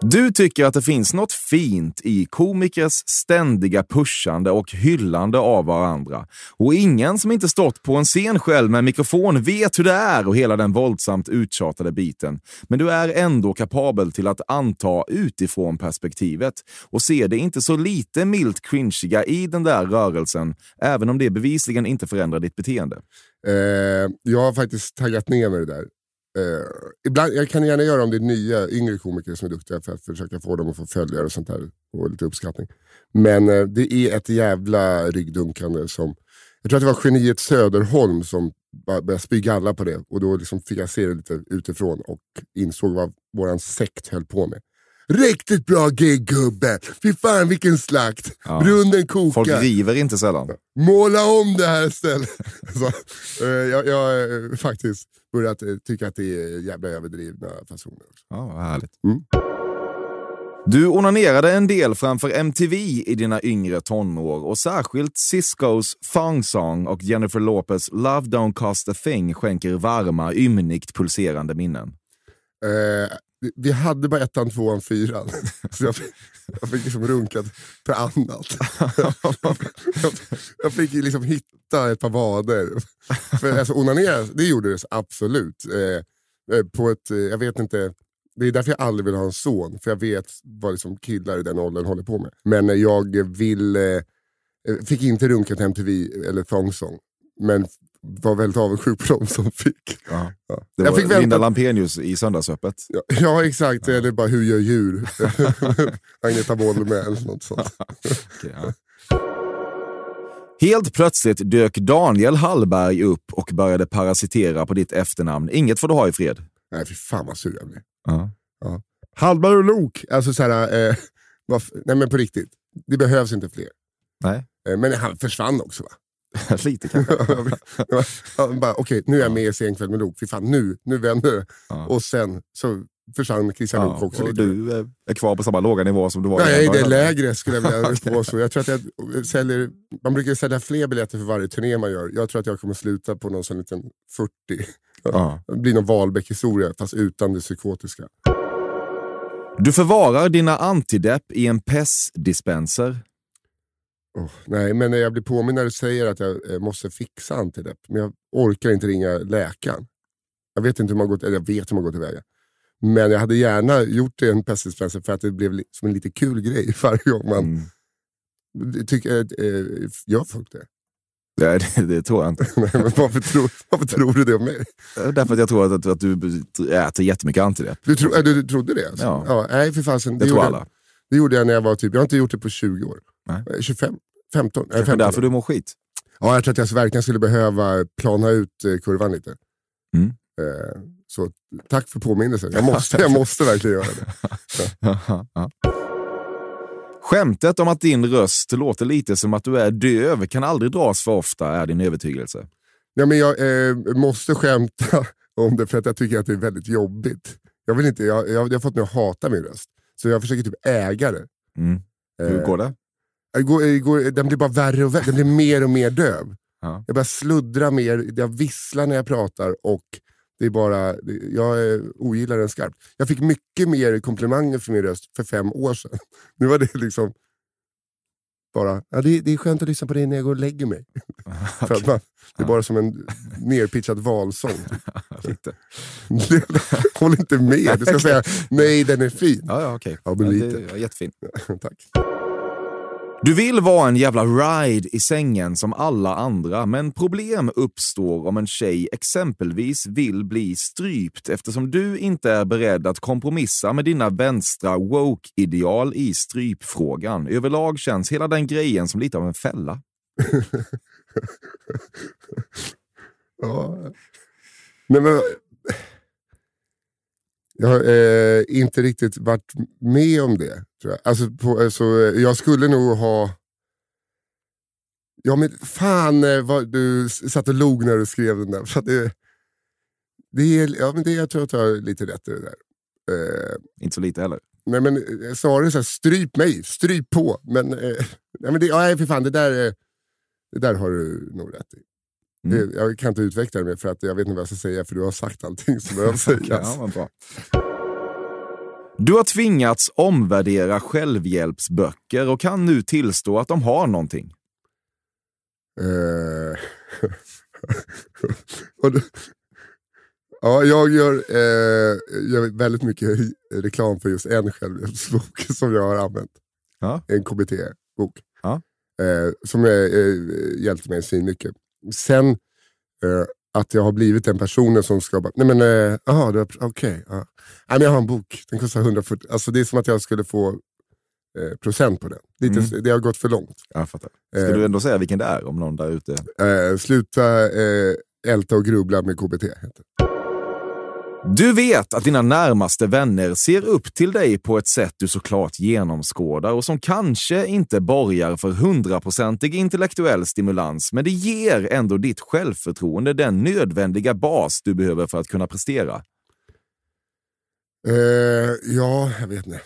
[SPEAKER 2] Du tycker att det finns något fint i komikers ständiga pushande och hyllande av varandra. Och ingen som inte stått på en scen själv med en mikrofon vet hur det är och hela den våldsamt uttjatade biten. Men du är ändå kapabel till att anta utifrån perspektivet och se det inte så lite milt cringiga i den där rörelsen, även om det bevisligen inte förändrar ditt beteende.
[SPEAKER 3] Eh, jag har faktiskt taggat ner med det där. Eh, ibland, jag kan gärna göra om det är nya, yngre komiker som är duktiga för att försöka få dem att få följare och sånt där. Och lite uppskattning. Men eh, det är ett jävla ryggdunkande som... Jag tror att det var geniet Söderholm som började spy galla på det. Och då liksom fick jag se det lite utifrån och insåg vad våran sekt höll på med. Riktigt bra gig gubbe! Fy fan vilken slakt!
[SPEAKER 2] Ja.
[SPEAKER 3] Brunnen kokar!
[SPEAKER 2] Folk river inte sällan.
[SPEAKER 3] Måla om det här istället. [LAUGHS] Så, eh, jag jag eh, faktiskt börjat eh, tycka att det är jävla överdrivna fasoner. Också.
[SPEAKER 2] Ja, vad härligt.
[SPEAKER 3] Mm.
[SPEAKER 2] Du onanerade en del framför MTV i dina yngre tonår och särskilt Ciscos Thong Song och Jennifer Lopez Love Don't Cost a Thing skänker varma, ymnigt pulserande minnen.
[SPEAKER 3] Eh, vi- hade bara ettan, tvåan, fyran. [LAUGHS] Så jag, fick- jag fick liksom runkat för annat. [LAUGHS] jag, fick liksom hitta ett par vader. För alltså, onanera, det gjorde det absolut. Eh, eh, på ett, eh, jag vet inte, det är därför jag aldrig vill ha en son, för jag vet vad liksom killar i den åldern håller på med. Men jag vill, eh, fick inte runka till MTV eller Thong Song, men var väldigt avundsjuk på de som fick.
[SPEAKER 2] Ja.
[SPEAKER 3] Ja.
[SPEAKER 2] Det
[SPEAKER 3] Jag
[SPEAKER 2] var
[SPEAKER 3] fick vänta-
[SPEAKER 2] Linda Lampenius i Söndagsöppet.
[SPEAKER 3] Ja, ja exakt, eller bara hur gör djur? [LAUGHS] Agneta Bolme eller något sånt. [LAUGHS]
[SPEAKER 2] Ja. Helt plötsligt dök Daniel Hallberg upp och började parasitera på ditt efternamn. Inget får du ha i fred.
[SPEAKER 3] Nej fy fan vad sur jag blev.
[SPEAKER 2] Ja.
[SPEAKER 3] Hallberg och Lok, alltså såhär, eh, vad f- nej men på riktigt. Det behövs inte fler.
[SPEAKER 2] Nej,
[SPEAKER 3] Eh, men han försvann också va? [LAUGHS]
[SPEAKER 2] lite kanske. [LAUGHS]
[SPEAKER 3] Okej, nu är jag med i Senkväll med Lok. Fy fan, nu, nu vänder det.
[SPEAKER 2] Ja.
[SPEAKER 3] Och sen så försvann Christian Lok
[SPEAKER 2] Ja,
[SPEAKER 3] också
[SPEAKER 2] och
[SPEAKER 3] lite.
[SPEAKER 2] du eh, är kvar på samma låga nivå som du var
[SPEAKER 3] Nej, det är lägre skulle jag vilja [LAUGHS] påstå. Jag tror att jag säljer, man brukar sälja fler biljetter för varje turné man gör. Jag tror att jag kommer sluta på någon sån liten 40.
[SPEAKER 2] Ja.
[SPEAKER 3] Det blir någon Wahlbeck-historia fast utan det psykotiska.
[SPEAKER 2] Du förvarar dina antidepp i en PES-dispenser.
[SPEAKER 3] Oh, nej, men jag blir påminn när du säger att jag eh, måste fixa antidepp. Men jag orkar inte ringa läkaren. Jag vet inte hur man går, eller jag vet hur man går tillväga. Men jag hade gärna gjort det en pestdispenser för att det blev som en lite kul grej [LAUGHS] varje gång man...
[SPEAKER 2] Mm.
[SPEAKER 3] Tycker, eh, eh, gör folk det?
[SPEAKER 2] Nej, det, det tror jag inte. [LAUGHS]
[SPEAKER 3] Nej, men varför, tror, varför tror du det om mig?
[SPEAKER 2] Därför att jag tror att, att du äter jättemycket antidepp.
[SPEAKER 3] Du, tro, äh, du, du trodde det? Alltså?
[SPEAKER 2] Ja.
[SPEAKER 3] nej, för fasen.
[SPEAKER 2] Det
[SPEAKER 3] Det,
[SPEAKER 2] tror
[SPEAKER 3] gjorde,
[SPEAKER 2] alla.
[SPEAKER 3] det gjorde jag när jag var typ, jag har inte gjort det på 20 år.
[SPEAKER 2] Nej.
[SPEAKER 3] Eh, 25? 15? Nej,
[SPEAKER 2] Kanske
[SPEAKER 3] 15
[SPEAKER 2] därför du mår skit.
[SPEAKER 3] Ja, jag tror att jag verkligen skulle behöva plana ut eh, kurvan lite.
[SPEAKER 2] Mm.
[SPEAKER 3] Eh, så tack för påminnelsen. Jag måste, jag [LAUGHS] måste verkligen göra det. [LAUGHS]
[SPEAKER 2] Ja. Skämtet om att din röst låter lite som att du är döv kan aldrig dras för ofta, är din övertygelse.
[SPEAKER 3] Ja, men jag eh, måste skämta [LAUGHS] om det för att jag tycker att det är väldigt jobbigt. Jag, vill inte, jag, jag, jag har fått mig att hata min röst. Så jag försöker typ äga det.
[SPEAKER 2] Mm. Hur
[SPEAKER 3] Eh,
[SPEAKER 2] går det?
[SPEAKER 3] Det går, det går, den blir bara värre och värre. Den blir mer och mer döv.
[SPEAKER 2] Ja.
[SPEAKER 3] Jag börjar sluddra mer, jag visslar när jag pratar och det är bara, jag ogillar den skarpt. Jag fick mycket mer komplimanger för min röst för fem år sedan. [LAUGHS] Nu var det liksom bara, ja, det, det är skönt att lyssna på det när jag går och lägger mig. [LAUGHS] för att man, det är bara som en nerpitchad valsång. [LAUGHS]
[SPEAKER 2] Lite.
[SPEAKER 3] Håll inte med, du ska säga nej den är fin.
[SPEAKER 2] Ja, ja, okej.
[SPEAKER 3] Ja, men
[SPEAKER 2] Ja,
[SPEAKER 3] lite.
[SPEAKER 2] det är jättefin.
[SPEAKER 3] Tack.
[SPEAKER 2] Du vill vara en jävla ride i sängen som alla andra, men problem uppstår om en tjej exempelvis vill bli strypt eftersom du inte är beredd att kompromissa med dina vänstra woke-ideal i strypfrågan. Överlag känns hela den grejen som lite av en fälla. [LAUGHS]
[SPEAKER 3] Ja. Nej, men, jag har eh, inte riktigt varit med om det. Tror jag. Alltså, på, alltså, jag skulle nog ha... Ja men fan eh, vad du satt och log när du skrev den där. För det, det är, ja, men det, jag tror att du har lite rätt i det där. Eh,
[SPEAKER 2] Inte så lite heller.
[SPEAKER 3] nej, men eh, snarare så här, stryp mig, stryp på. Men, eh, nej, men det, ja, nej, för fan, det där, eh, det där har du nog rätt i.
[SPEAKER 2] Mm.
[SPEAKER 3] Det, jag kan inte utveckla det mer för att jag vet inte vad jag ska säga för du har sagt allting som behöver [LAUGHS] sägas.
[SPEAKER 2] Du har tvingats omvärdera självhjälpsböcker och kan nu tillstå att de har någonting.
[SPEAKER 3] Eh, [LAUGHS] ja, jag gör, eh, gör väldigt mycket reklam för just en självhjälpsbok [LAUGHS] som jag har använt.
[SPEAKER 2] Ja.
[SPEAKER 3] En KBT-bok.
[SPEAKER 2] Ja.
[SPEAKER 3] Eh, som eh, hjälpte mig svinmycket. Sen eh, att jag har blivit den personen som ska bara, nej men, eh, aha, du har- okej. ja. Nej, men jag har en bok, den kostar 140. Alltså, det är som att jag skulle få eh, procent på den. Lite,
[SPEAKER 2] Mm.
[SPEAKER 3] Det har gått för långt.
[SPEAKER 2] Jag fattar. Ska
[SPEAKER 3] Eh.
[SPEAKER 2] du ändå säga vilken det är om någon där ute?
[SPEAKER 3] Eh, sluta eh, älta och grubbla med KBT. Heter.
[SPEAKER 2] Du vet att dina närmaste vänner ser upp till dig på ett sätt du såklart genomskådar och som kanske inte borgar för hundraprocentig intellektuell stimulans, men det ger ändå ditt självförtroende den nödvändiga bas du behöver för att kunna prestera.
[SPEAKER 3] Uh, ja, jag vet inte.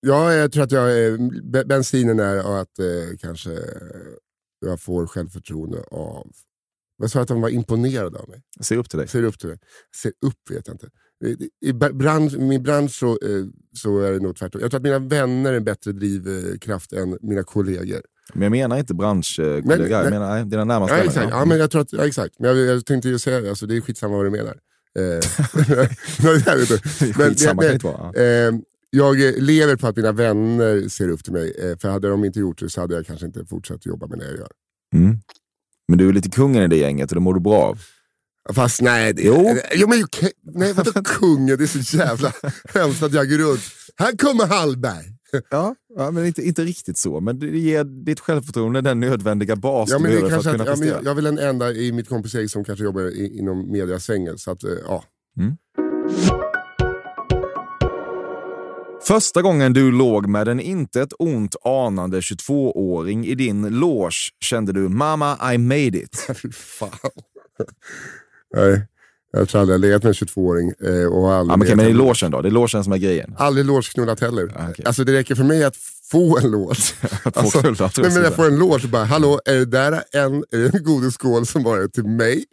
[SPEAKER 3] Ja, jag tror att jag, bensinen är att eh, kanske jag får självförtroende av... Jag sa att de var imponerade av mig.
[SPEAKER 2] Jag ser upp till dig.
[SPEAKER 3] Ser upp till mig. Ser upp vet jag inte. I, i bransch, min bransch så, eh, så är det nog tvärtom. Jag tror att mina vänner är en bättre drivkraft än mina kollegor.
[SPEAKER 2] Men jag menar inte branschkollega,
[SPEAKER 3] Men-
[SPEAKER 2] jag
[SPEAKER 3] men-
[SPEAKER 2] menar nej, dina närmaste
[SPEAKER 3] Ja, exakt. Ja, men jag tror att, ja, exakt. Men jag, jag tänkte ju säga det, alltså, det är skitsamma vad du menar. Eh, [LAUGHS] [LAUGHS] jag
[SPEAKER 2] Skitsamma kan det vara.
[SPEAKER 3] Eh, eh, lever på att mina vänner ser upp till mig. Eh, för hade de inte gjort det så hade jag kanske inte fortsatt jobba med det jag gör.
[SPEAKER 2] Mm. Men du är lite kungen i det gänget och det mår du bra av.
[SPEAKER 3] Fast nej, det,
[SPEAKER 2] Jo.
[SPEAKER 3] jo men, nej vadå [LAUGHS] kungen? Det är så jävla hemskt att jag går runt. Här kommer Hallberg!
[SPEAKER 2] Ja, ja men inte, inte riktigt så. Men det ger ditt självförtroende den nödvändiga bas
[SPEAKER 3] Ja,
[SPEAKER 2] du
[SPEAKER 3] men är
[SPEAKER 2] behöver för att
[SPEAKER 3] att,
[SPEAKER 2] kunna
[SPEAKER 3] ja, men
[SPEAKER 2] prestera.
[SPEAKER 3] jag, jag är väl den enda i mitt kompisgäng som kanske jobbar i, inom mediasvängen. Så att, eh, ja.
[SPEAKER 2] Första gången du låg med en intet ont anande 22-åring i din loge kände du “Mama, I made it”. [LAUGHS]
[SPEAKER 3] Fan. nej, jag tror aldrig jag legat med en 22-åring. Eh, och aldrig
[SPEAKER 2] Ja, men,
[SPEAKER 3] legat
[SPEAKER 2] men i logen då? Det är logen som är grejen.
[SPEAKER 3] Aldrig logeknullat heller.
[SPEAKER 2] Ah, okej.
[SPEAKER 3] Alltså det räcker för mig att få en [LAUGHS]
[SPEAKER 2] få
[SPEAKER 3] Alltså, nej, men
[SPEAKER 2] jag
[SPEAKER 3] jag får en och bara, hallå, är det där en, är det en godisskål som är till mig?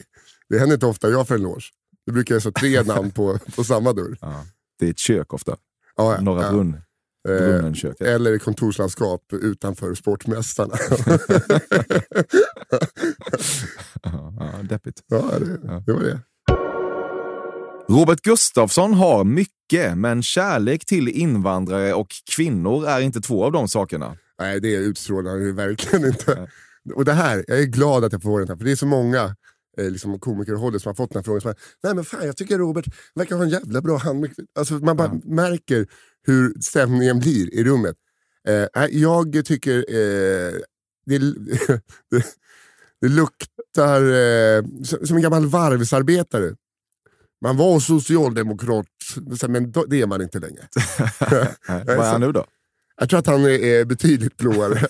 [SPEAKER 3] Det händer inte ofta jag får en loge. Det brukar jag så tre namn på, på samma dörr.
[SPEAKER 2] Ja. Det är ett kök ofta.
[SPEAKER 3] Ja,
[SPEAKER 2] Norra
[SPEAKER 3] ja.
[SPEAKER 2] Brunn.
[SPEAKER 3] Eh,
[SPEAKER 2] Brunnenköket.
[SPEAKER 3] eller i kontorslandskap utanför Sportmästarna. [LAUGHS] [LAUGHS]
[SPEAKER 2] Ja, deppigt.
[SPEAKER 3] ja, det, det var det.
[SPEAKER 2] Robert Gustafsson har mycket, men kärlek till invandrare och kvinnor är inte två av de sakerna.
[SPEAKER 3] Nej, det utstrålar det verkligen inte. Och det här, jag är glad att jag får den här, för det är så många eh, liksom komikerhållet som har fått den här frågan. Som bara, Nej men fan, jag tycker Robert verkar ha en jävla bra hand. Alltså, man bara märker hur stämningen blir i rummet. Eh, jag tycker eh, det, det, [LAUGHS] det luktar eh, som en gammal varvsarbetare. Man var socialdemokrat, men det är man inte längre. [LAUGHS]
[SPEAKER 2] Vad är han nu då?
[SPEAKER 3] Jag tror att han är, är betydligt blåare.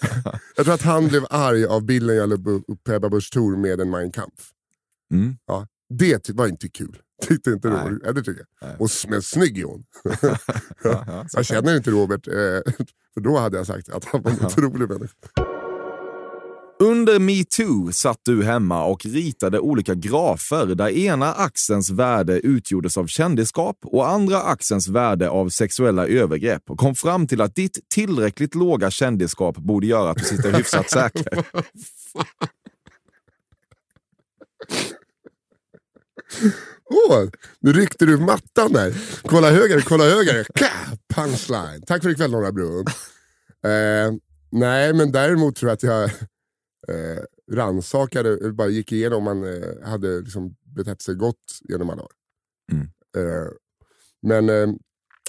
[SPEAKER 3] jag tror att han blev arg av bilden jag la upp Ebba Busch Thor med en Mein Kampf.
[SPEAKER 2] Mm.
[SPEAKER 3] Ja, det var inte kul. [LAUGHS] Tyckte inte
[SPEAKER 2] Nej.
[SPEAKER 3] Robert. Ja, det tycker jag.
[SPEAKER 2] Nej.
[SPEAKER 3] Och, men snygg är hon. [LAUGHS] [LAUGHS]
[SPEAKER 2] Ja,
[SPEAKER 3] Jag känner inte Robert, eh, för då hade jag sagt att han var en otrolig människa.
[SPEAKER 2] Under metoo satt du hemma och ritade olika grafer där ena axelns värde utgjordes av kändisskap och andra axelns värde av sexuella övergrepp och kom fram till att ditt tillräckligt låga kändisskap borde göra att du sitter hyfsat säker.
[SPEAKER 3] Åh, nu ryckte du mattan där. Kolla höger, kolla höger. Punchline. Tack för ikväll Norra Brunn. Eh, nej, men däremot tror jag att jag eh, rannsakade, bara gick igenom om man eh, hade liksom betett sig gott genom alla år.
[SPEAKER 2] Mm.
[SPEAKER 3] Eh, men eh,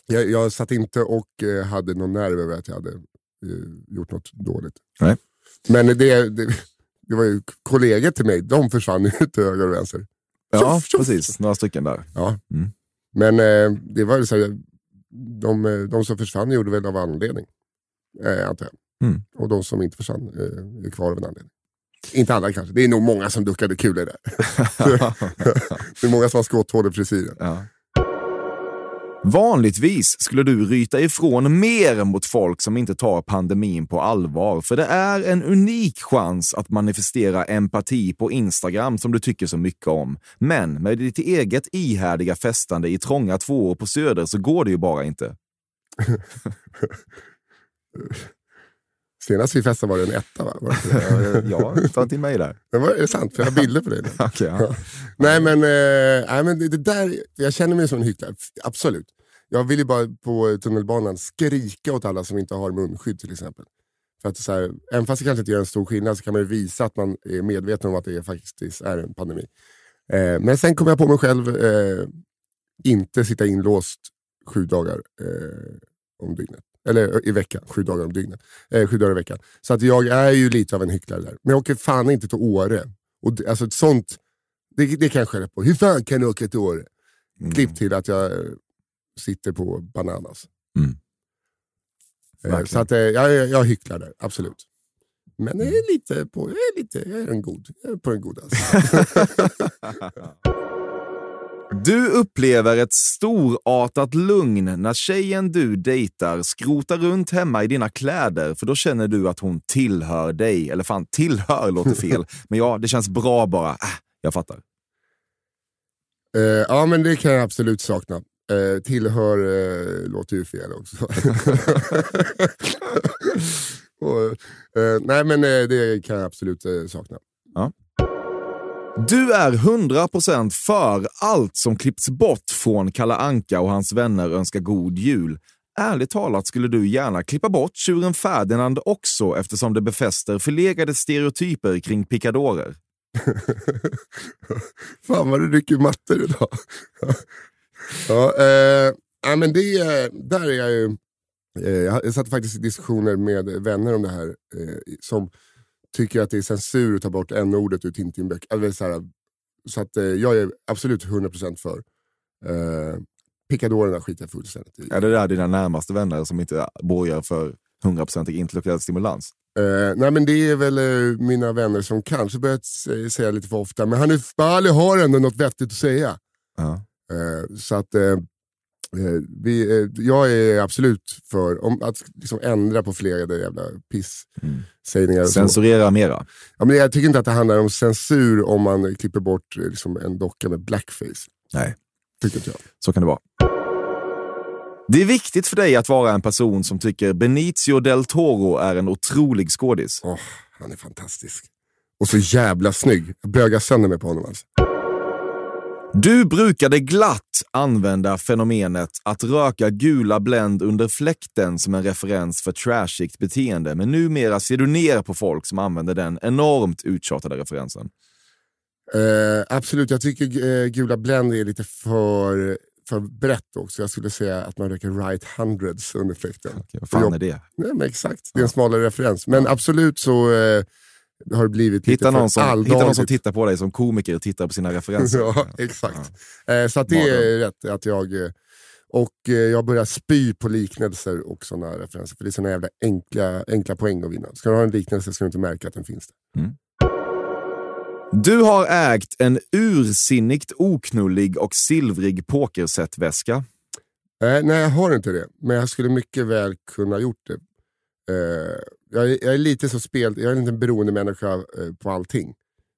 [SPEAKER 3] jag, jag satt inte och eh, hade någon nerv över att jag hade eh, gjort något dåligt.
[SPEAKER 2] Nej.
[SPEAKER 3] Men det, det, det var ju kollegor till mig, de försvann ju [LAUGHS] till höger och vänster.
[SPEAKER 2] Ja, precis. Några stycken där.
[SPEAKER 3] Ja.
[SPEAKER 2] Mm.
[SPEAKER 3] Men eh, det var så här, de, eh, de som försvann gjorde väl av anledning, eh, antar jag.
[SPEAKER 2] Mm.
[SPEAKER 3] Och de som inte försvann eh, är kvar av en anledning. Inte alla kanske, det är nog många som duckade kulor där. [LAUGHS] [LAUGHS] det är många som har skotthål i frisyren.
[SPEAKER 2] Ja. Vanligtvis skulle du ryta ifrån mer mot folk som inte tar pandemin på allvar, för det är en unik chans att manifestera empati på Instagram som du tycker så mycket om. Men med ditt eget ihärdiga festande i trånga tvåor på Söder så går det ju bara inte. [LAUGHS]
[SPEAKER 3] Senast vi festade var det en etta va?
[SPEAKER 2] Ja, ta till mig där.
[SPEAKER 3] det var är det sant, för jag har bilder på det. nu. [LAUGHS]
[SPEAKER 2] Okej, ja.
[SPEAKER 3] Nej men, eh, nej, men det, det där, jag känner mig som en hycklare, absolut. Jag vill ju bara på tunnelbanan skrika åt alla som inte har munskydd till exempel. För att så här, även fast det kanske inte gör en stor skillnad så kan man ju visa att man är medveten om att det faktiskt är en pandemi. Eh, men sen kommer jag på mig själv eh, inte sitta inlåst sju dagar eh, om dygnet. Eller i veckan, sju dagar om dygnet. Eh, sju dagar i veckan. Så att jag är ju lite av en hycklare där. Men jag åker fan inte till Åre. Och det, alltså ett sånt, det, det kan jag skälla på. Hur fan kan du åka till Åre?
[SPEAKER 2] Mm.
[SPEAKER 3] Klipp till att jag eh, sitter på bananas.
[SPEAKER 2] Mm.
[SPEAKER 3] Eh. Så att, eh, jag, jag, jag hycklar där, absolut. Men jag är lite på, jag är lite, jag är en god, jag är på den goda. [LAUGHS]
[SPEAKER 2] Du upplever ett storartat lugn när tjejen du dejtar skrotar runt hemma i dina kläder, för då känner du att hon tillhör dig. Eller fan, tillhör låter fel, [LAUGHS] men ja, det känns bra bara. Äh, jag fattar.
[SPEAKER 3] Eh, ja men det kan jag absolut sakna. Eh, tillhör eh, låter ju fel också. [LAUGHS] Och, eh, nej men eh, det kan jag absolut eh, sakna.
[SPEAKER 2] Du är 100% för allt som klippts bort från Kalle Anka och hans vänner önskar god jul. Ärligt talat skulle du gärna klippa bort tjuren Ferdinand också eftersom det befäster förlegade stereotyper kring pickadorer. [LAUGHS]
[SPEAKER 3] Fan vad du rycker mattor idag. Ja, eh, men det, eh, där är jag ju... Eh, jag satt faktiskt i diskussioner med vänner om det här eh, som tycker att det är censur att ta bort n-ordet ur Tintinböcker. Alltså, så här, så att, eh, jag är absolut 100% för. Eh, Pickadorerna skiter jag fullständigt i.
[SPEAKER 2] Är det där dina närmaste vänner som inte borgar för 100% intellektuell stimulans?
[SPEAKER 3] Eh, nej men det är väl eh, mina vänner som kanske börjat sä- säga lite för ofta, men Hanif Bali har ändå något vettigt att säga.
[SPEAKER 2] Ja.
[SPEAKER 3] Eh, så att eh, eh, vi, jag är absolut för om, att liksom ändra på flera jävla piss-sägningar. och så.
[SPEAKER 2] Censurera mera.
[SPEAKER 3] Ja, men jag tycker inte att det handlar om censur om man klipper bort liksom, en docka med blackface.
[SPEAKER 2] Nej,
[SPEAKER 3] Tycker inte jag.
[SPEAKER 2] så kan det vara. Det är viktigt för dig att vara en person som tycker Benicio del Toro är en otrolig skådis.
[SPEAKER 3] Åh, han är fantastisk. Och så jävla snygg. Jag bögar sönder mig på honom alltså.
[SPEAKER 2] Du brukade glatt använda fenomenet att röka gula Blend under fläkten som en referens för trashigt beteende, men numera ser du ner på folk som använder den enormt uttjatade referensen.
[SPEAKER 3] Eh, absolut, jag tycker eh, gula Blend är lite för, för brett också. Jag skulle säga att man röker right hundreds under fläkten.
[SPEAKER 2] Okej, vad fan är det?
[SPEAKER 3] Nej, men exakt, det är en smalare referens. Men absolut så eh, har blivit
[SPEAKER 2] Hitta någon, som, hitta någon som tittar på dig som komiker och tittar på sina referenser. [LAUGHS]
[SPEAKER 3] Ja, exakt. Eh, så det är rätt att jag... eh, Och eh, jag börjar spy på liknelser och sådana referenser. För det är såna jävla enkla, enkla poäng att vinna. Ska du ha en liknelse ska du inte märka att den finns där.
[SPEAKER 2] Du har ägt en ursinnigt oknullig och silvrig pokersetväska.
[SPEAKER 3] Eh, nej, jag har inte det. Men jag skulle mycket väl kunna gjort det. Eh, jag, är, jag är lite så spel... Jag är en liten beroende människa eh, på allting.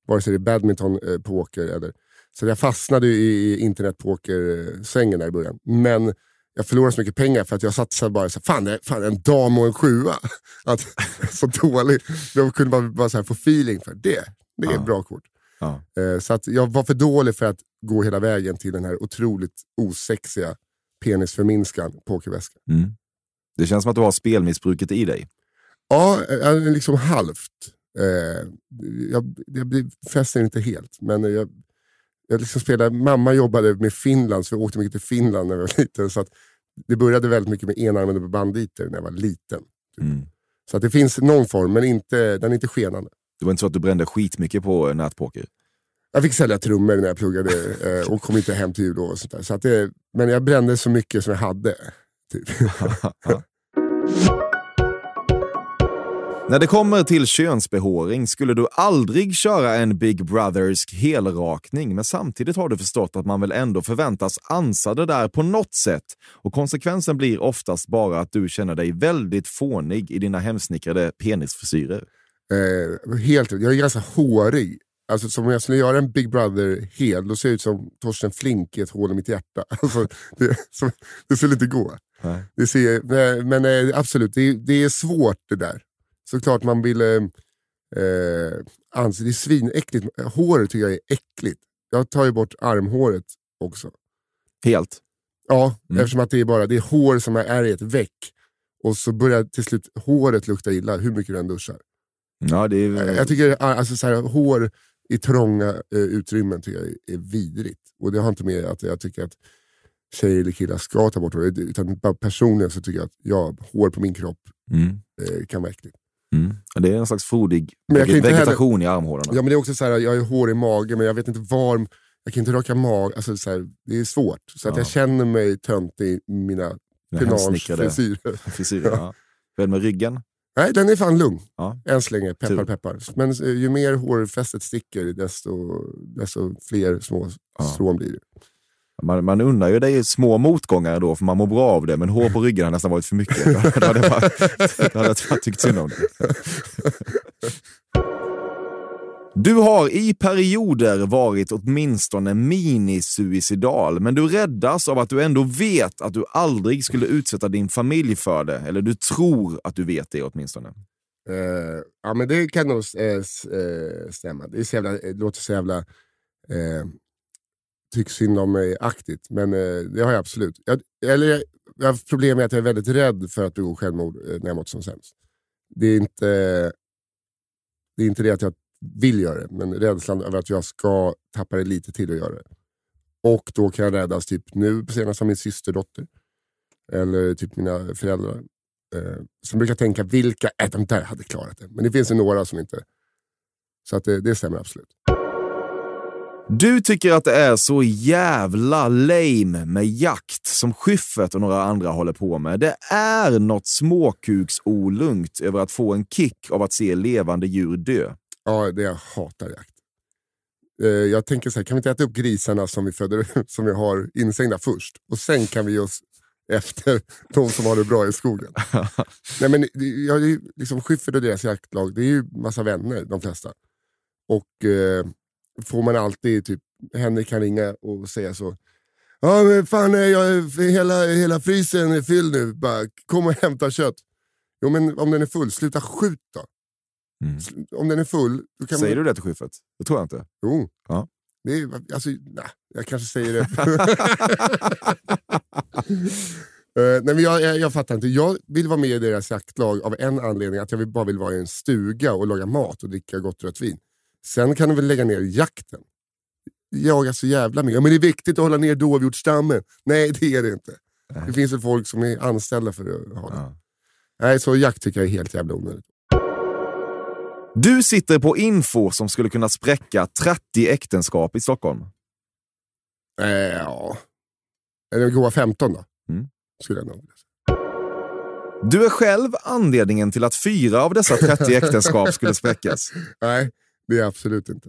[SPEAKER 3] Vare sig det är badminton, eh, poker eller... Så jag fastnade i, i internetpokersvängen där i början. Men jag förlorade så mycket pengar för att jag satsade bara så här, fan, det är, fan en dam och en sjua. [LAUGHS] Att, så dålig. Jag kunde bara, bara så få feeling för det. Det är
[SPEAKER 2] Ja.
[SPEAKER 3] ett bra kort.
[SPEAKER 2] Ja.
[SPEAKER 3] Eh, så att jag var för dålig för att gå hela vägen till den här otroligt osexiga penisförminskan pokerväskan.
[SPEAKER 2] Mm. Det känns som att du har spelmissbruket i dig.
[SPEAKER 3] Ja, eh, liksom halvt. Eh, jag, jag fäster inte helt, men jag, jag liksom spelade, mamma jobbade med Finland, så vi åkte mycket till Finland när jag var [LAUGHS] liten. Så att det började väldigt mycket med enarmade banditer när jag var liten.
[SPEAKER 2] Mm.
[SPEAKER 3] Så att det finns någon form, men inte, den är inte skenande.
[SPEAKER 2] Det var inte så att du brände skitmycket på nätpoker?
[SPEAKER 3] Jag fick sälja trummor när jag pluggade eh, och kom inte hem till jullov och sånt där. Så att det, men jag brände så mycket som jag hade. Typ. [LAUGHS]
[SPEAKER 2] När det kommer till könsbehåring skulle du aldrig köra en Big Brothersk helrakning, men samtidigt har du förstått att man väl ändå förväntas ansa det där på något sätt. Och konsekvensen blir oftast bara att du känner dig väldigt fånig i dina hemsnickrade penisfrisyrer.
[SPEAKER 3] Eh, helt Jag är ganska hårig. Alltså, som om jag skulle göra en Big Brother hel, då ser jag ut som Torsten Flink i ett hål i mitt hjärta. [LAUGHS] Alltså, det, så, det skulle inte gå.
[SPEAKER 2] Nej.
[SPEAKER 3] Det ser, men men, eh, absolut, det, det är svårt det där. Såklart man vill... Eh, eh, anse, det är svinäckligt. Håret tycker jag är äckligt. Jag tar ju bort armhåret också.
[SPEAKER 2] Helt.
[SPEAKER 3] Ja,
[SPEAKER 2] Mm.
[SPEAKER 3] eftersom att det är bara det är hår som är i ett väck. Och så börjar till slut håret lukta illa hur mycket du än duschar.
[SPEAKER 2] Ja, det är...
[SPEAKER 3] Jag tycker alltså, så här, hår i trånga eh, utrymmen tycker jag är, vidrigt. Och det har inte med att jag tycker att tjejer eller killar ska ta bort hår. Utan bara personligen så tycker jag att ja, hår på min kropp
[SPEAKER 2] Mm.
[SPEAKER 3] eh, kan vara äckligt.
[SPEAKER 2] Mm. Det är en slags
[SPEAKER 3] inte
[SPEAKER 2] vegetation i armhålorna.
[SPEAKER 3] Ja, men det är också så här, jag har hår i magen men jag vet inte var, jag kan inte raka mag. Alltså, så här, det är svårt. Så att
[SPEAKER 2] Ja.
[SPEAKER 3] jag känner mig töntig i mina
[SPEAKER 2] hemsnickrade
[SPEAKER 3] penagefrisyrer. [LAUGHS]
[SPEAKER 2] frisyrer. Ja. Hur är det med ryggen?
[SPEAKER 3] Nej, den är fan lugn.
[SPEAKER 2] Ja.
[SPEAKER 3] Än så länge, peppar
[SPEAKER 2] Tur.
[SPEAKER 3] peppar. Men eh, ju mer hårfästet sticker desto, desto fler små
[SPEAKER 2] Ja.
[SPEAKER 3] strån blir det.
[SPEAKER 2] Man, man undrar ju dig små motgångar då, för man mår bra av det, men hår på ryggen har nästan varit för mycket. [LAUGHS] Då hade jag tyckt synd om det. [LAUGHS] Du har i perioder varit åtminstone minisuicidal, men du räddas av att du ändå vet att du aldrig skulle utsätta din familj för det. Eller du tror att du vet det åtminstone.
[SPEAKER 3] Uh, ja, men det kan nog uh, stämma. Det, är så jävla, det låter så jävla uh, tyck synd om mig-aktigt, men uh, det har jag absolut. Jag, eller, jag, jag har problem med att jag är väldigt rädd för att begå självmord när jag mått som sämst. Det är, inte, det är inte det att jag vill göra det, men rädslan över att jag ska tappa det lite till att göra det. Och då kan jag räddas typ nu senast av min systerdotter. Eller typ mina föräldrar. Eh, som brukar tänka, vilka är de där hade klarat det? Men det finns ju några som inte... Så att det, det stämmer absolut.
[SPEAKER 2] Du tycker att det är så jävla lame med jakt som Schyffert och några andra håller på med. Det är något småkuksolugnt över att få en kick av att se levande djur dö.
[SPEAKER 3] Ja, det jag hatar jakt. Eh, jag tänker så här, kan vi inte äta upp grisarna som vi, föder, [LAUGHS] som vi har instängda först? Och sen kan vi ge oss efter [LAUGHS] de som har det bra i skogen. [LAUGHS] Nej, men jag, är liksom Schyffert och deras jaktlag, det är ju massa vänner, de flesta. Och eh, får man alltid, typ, Henrik kan ringa och säga så. Ja men fan, jag, hela, hela frysen är fylld nu, bara, kom och hämta kött. Jo men om den är full, sluta skjut då.
[SPEAKER 2] Mm.
[SPEAKER 3] Om den är full,
[SPEAKER 2] Säger
[SPEAKER 3] man...
[SPEAKER 2] du det till Schyffert? Det tror jag inte.
[SPEAKER 3] Jo.
[SPEAKER 2] Ja.
[SPEAKER 3] Det är, alltså, nej, jag kanske säger det. [LAUGHS] Eh, nej, men jag, jag, jag fattar inte. Jag vill vara med i deras jaktlag av en anledning. Att jag vill, bara vill vara i en stuga och laga mat och dricka gott rött vin. Sen kan de väl lägga ner jakten. Jaga så jävla mycket. Ja, men det är viktigt att hålla ner dovhjortsstammen. Nej, det är det inte. Det finns väl folk som är anställda för att ha det.
[SPEAKER 2] Ja.
[SPEAKER 3] Nej, så jakt tycker jag är helt jävla onödigt.
[SPEAKER 2] Du sitter på info som skulle kunna spräcka 30 äktenskap i Stockholm.
[SPEAKER 3] Eh, ja. Är det goa 15 då?
[SPEAKER 2] Mm.
[SPEAKER 3] Skulle jag nog.
[SPEAKER 2] Du är själv anledningen till att fyra av dessa 30 äktenskap skulle spräckas. [LAUGHS]
[SPEAKER 3] Nej, det är absolut inte.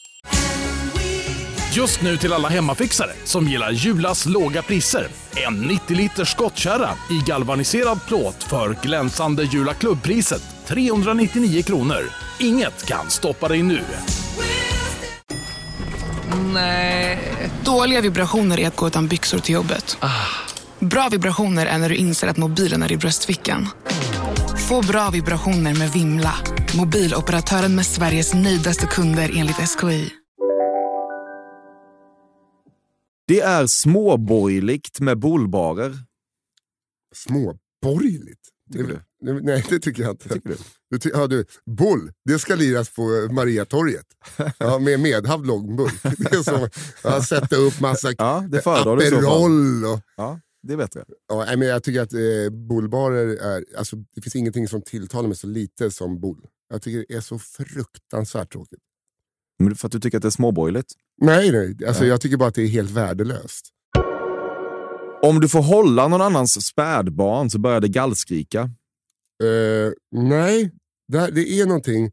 [SPEAKER 5] Just nu till alla hemmafixare som gillar Julas låga priser. En 90 liters skottkärra i galvaniserad plåt för glänsande Jula klubbpriset 399 kronor. Inget kan stoppa dig nu.
[SPEAKER 6] Dåliga vibrationer är att gå utan byxor till jobbet. Bra vibrationer är när du inser att mobilen är i bröstfickan. Få bra vibrationer med Vimla. Mobiloperatören med Sveriges nöjdaste kunder enligt SKI.
[SPEAKER 2] Det är småborgerligt med bullbarer.
[SPEAKER 3] Småborgerligt?
[SPEAKER 2] Tycker
[SPEAKER 3] Nej, det tycker jag inte.
[SPEAKER 2] Tycker du?
[SPEAKER 3] Du ty- ja, du, bull, det ska liras på eh, Mariatorget. Ja, med medhavd långburk. [LAUGHS] Det är som att sätta upp massa
[SPEAKER 2] Ja, det.
[SPEAKER 3] Aperol. Och,
[SPEAKER 2] Ja, det är bättre.
[SPEAKER 3] ja, men jag tycker att eh, bullbarer är... Alltså, det finns ingenting som tilltalar mig så lite som bull. Jag tycker det är så fruktansvärt tråkigt.
[SPEAKER 2] Men för att du tycker att det är småborgerligt?
[SPEAKER 3] Nej, nej. Alltså,
[SPEAKER 2] Nej.
[SPEAKER 3] jag tycker bara att det är helt värdelöst.
[SPEAKER 2] Om du får hålla någon annans spädbarn så börjar det gallskrika.
[SPEAKER 3] Eh, nej, det, det är någonting.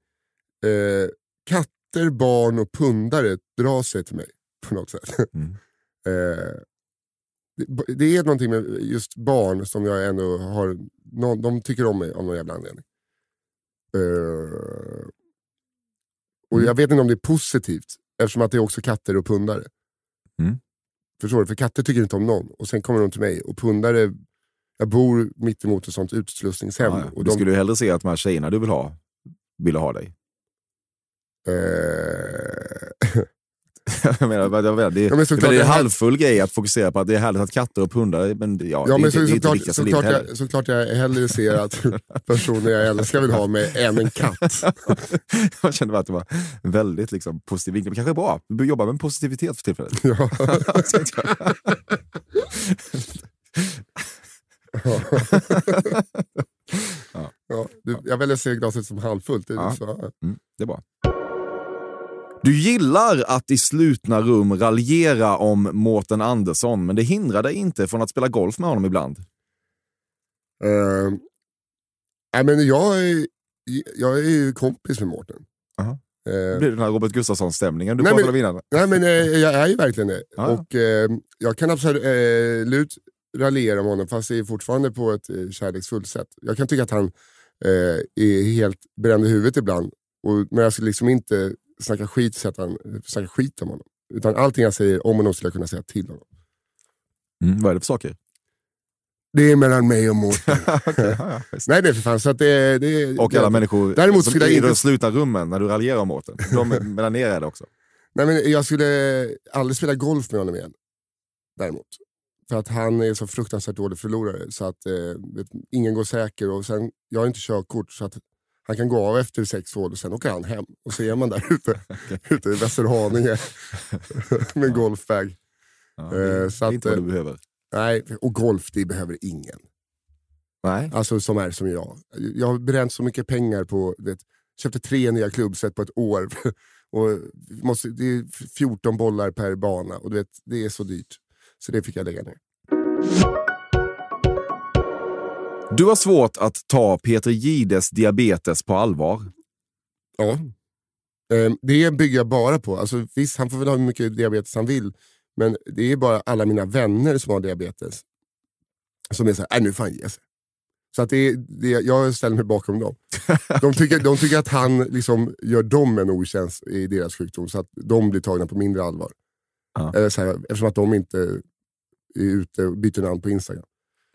[SPEAKER 3] Eh, katter, barn och pundare drar sig till mig på något sätt. [LAUGHS]
[SPEAKER 2] Mm.
[SPEAKER 3] Eh, det, det är någonting med just barn som jag ändå har... Någon, de tycker om mig av någon jävla anledning. Eh, och
[SPEAKER 2] Mm.
[SPEAKER 3] jag vet inte om det är positivt eftersom att det är också katter och pundare.
[SPEAKER 2] Mm.
[SPEAKER 3] Förstår du? För katter tycker inte om någon och sen kommer de till mig. Och pundare, jag bor mitt emot ett sånt utslussningshem.
[SPEAKER 2] Ja, ja.
[SPEAKER 3] och
[SPEAKER 2] Du
[SPEAKER 3] de,
[SPEAKER 2] skulle ju hellre se att de här tjejerna du vill ha, ville ha dig.
[SPEAKER 3] eh, [LAUGHS]
[SPEAKER 2] jag menar, jag menar, det,
[SPEAKER 3] Ja, men
[SPEAKER 2] det är en
[SPEAKER 3] det
[SPEAKER 2] halvfull grej att fokusera på att det är härligt att katter och pundare, men det- ja, det
[SPEAKER 3] Ja,
[SPEAKER 2] är
[SPEAKER 3] men så,
[SPEAKER 2] det inte
[SPEAKER 3] såklart,
[SPEAKER 2] livet
[SPEAKER 3] såklart, jag, såklart jag hellre ser att [LAUGHS] personer jag älskar vill ha mig än en katt. [LAUGHS]
[SPEAKER 2] jag kände bara att det var en väldigt liksom, positiv vinkel. Men kanske bra. Du jobbar med positivitet för tillfället.
[SPEAKER 3] Ja.
[SPEAKER 2] Ja.
[SPEAKER 3] Ja, du, jag väljer att se glaset som halvfullt. Det är
[SPEAKER 2] Ja. Mm, det är bra. Du gillar att i slutna rum raljera om Mårten Andersson, men det hindrar dig inte från att spela golf med honom ibland.
[SPEAKER 3] Eh, nej, men jag, är, jag är ju kompis med Mårten.
[SPEAKER 2] Aha.
[SPEAKER 3] Eh,
[SPEAKER 2] Det blir den här Robert Gustafsson-stämningen du pratade om innan.
[SPEAKER 3] nej, men, eh, jag är ju verkligen det.
[SPEAKER 2] Ja.
[SPEAKER 3] Och, eh, jag kan absolut raljera om honom, fast det är fortfarande på ett eh, kärleksfullt sätt. Jag kan tycka att han eh, är helt bränd i huvudet ibland, och, men jag skulle liksom inte snacka skit, så att han, snacka skit om honom. Utan allting jag säger om honom skulle jag kunna säga till honom.
[SPEAKER 2] Mm, vad är det för saker?
[SPEAKER 3] Det är mellan mig och Mårten. [LAUGHS]
[SPEAKER 2] Okej, ja,
[SPEAKER 3] nej, det är för fan. Så att det, det,
[SPEAKER 2] Och
[SPEAKER 3] det,
[SPEAKER 2] alla människor
[SPEAKER 3] Däremot
[SPEAKER 2] som
[SPEAKER 3] skulle jag inte-
[SPEAKER 2] de slutna rummen när du raljerar om Mårten. De [LAUGHS] mellan er är det också.
[SPEAKER 3] Nej, men jag skulle aldrig spela golf med honom igen. Däremot. För att han är så fruktansvärt dålig förlorare. Så att eh, vet, ingen går säker. Och sen, jag har inte körkort så att han kan gå av efter sex hål och sen åker han hem. Och så är man där [LAUGHS] ute, ute i Västerhaninge [LAUGHS] med golfbag.
[SPEAKER 2] Ja, det,
[SPEAKER 3] Eh, så
[SPEAKER 2] det är inte vad
[SPEAKER 3] eh,
[SPEAKER 2] du behöver.
[SPEAKER 3] Nej, och golf det behöver ingen.
[SPEAKER 2] Nej.
[SPEAKER 3] Alltså som är som jag. Jag har bränt så mycket pengar på, vet, köpte tre nya klubbset på ett år. [LAUGHS] och måste, det är 14 bollar per bana och du vet, det är så dyrt. Så det fick jag lägga ner.
[SPEAKER 2] Du har svårt att ta Peter Gides diabetes på allvar.
[SPEAKER 3] Ja. Eh, Det bygger jag bara på. Alltså, visst, han får väl ha hur mycket diabetes han vill. Men det är bara alla mina vänner som har diabetes. Som är såhär, nej nu får han ge sig. Så att det är, det, jag ställer mig bakom dem. [LAUGHS] De tycker, de tycker att han liksom gör dem en otjänst i deras sjukdom. Så att de blir tagna på mindre allvar.
[SPEAKER 2] Ja.
[SPEAKER 3] Eller så här, eftersom att de inte är ute och byter namn på Instagram.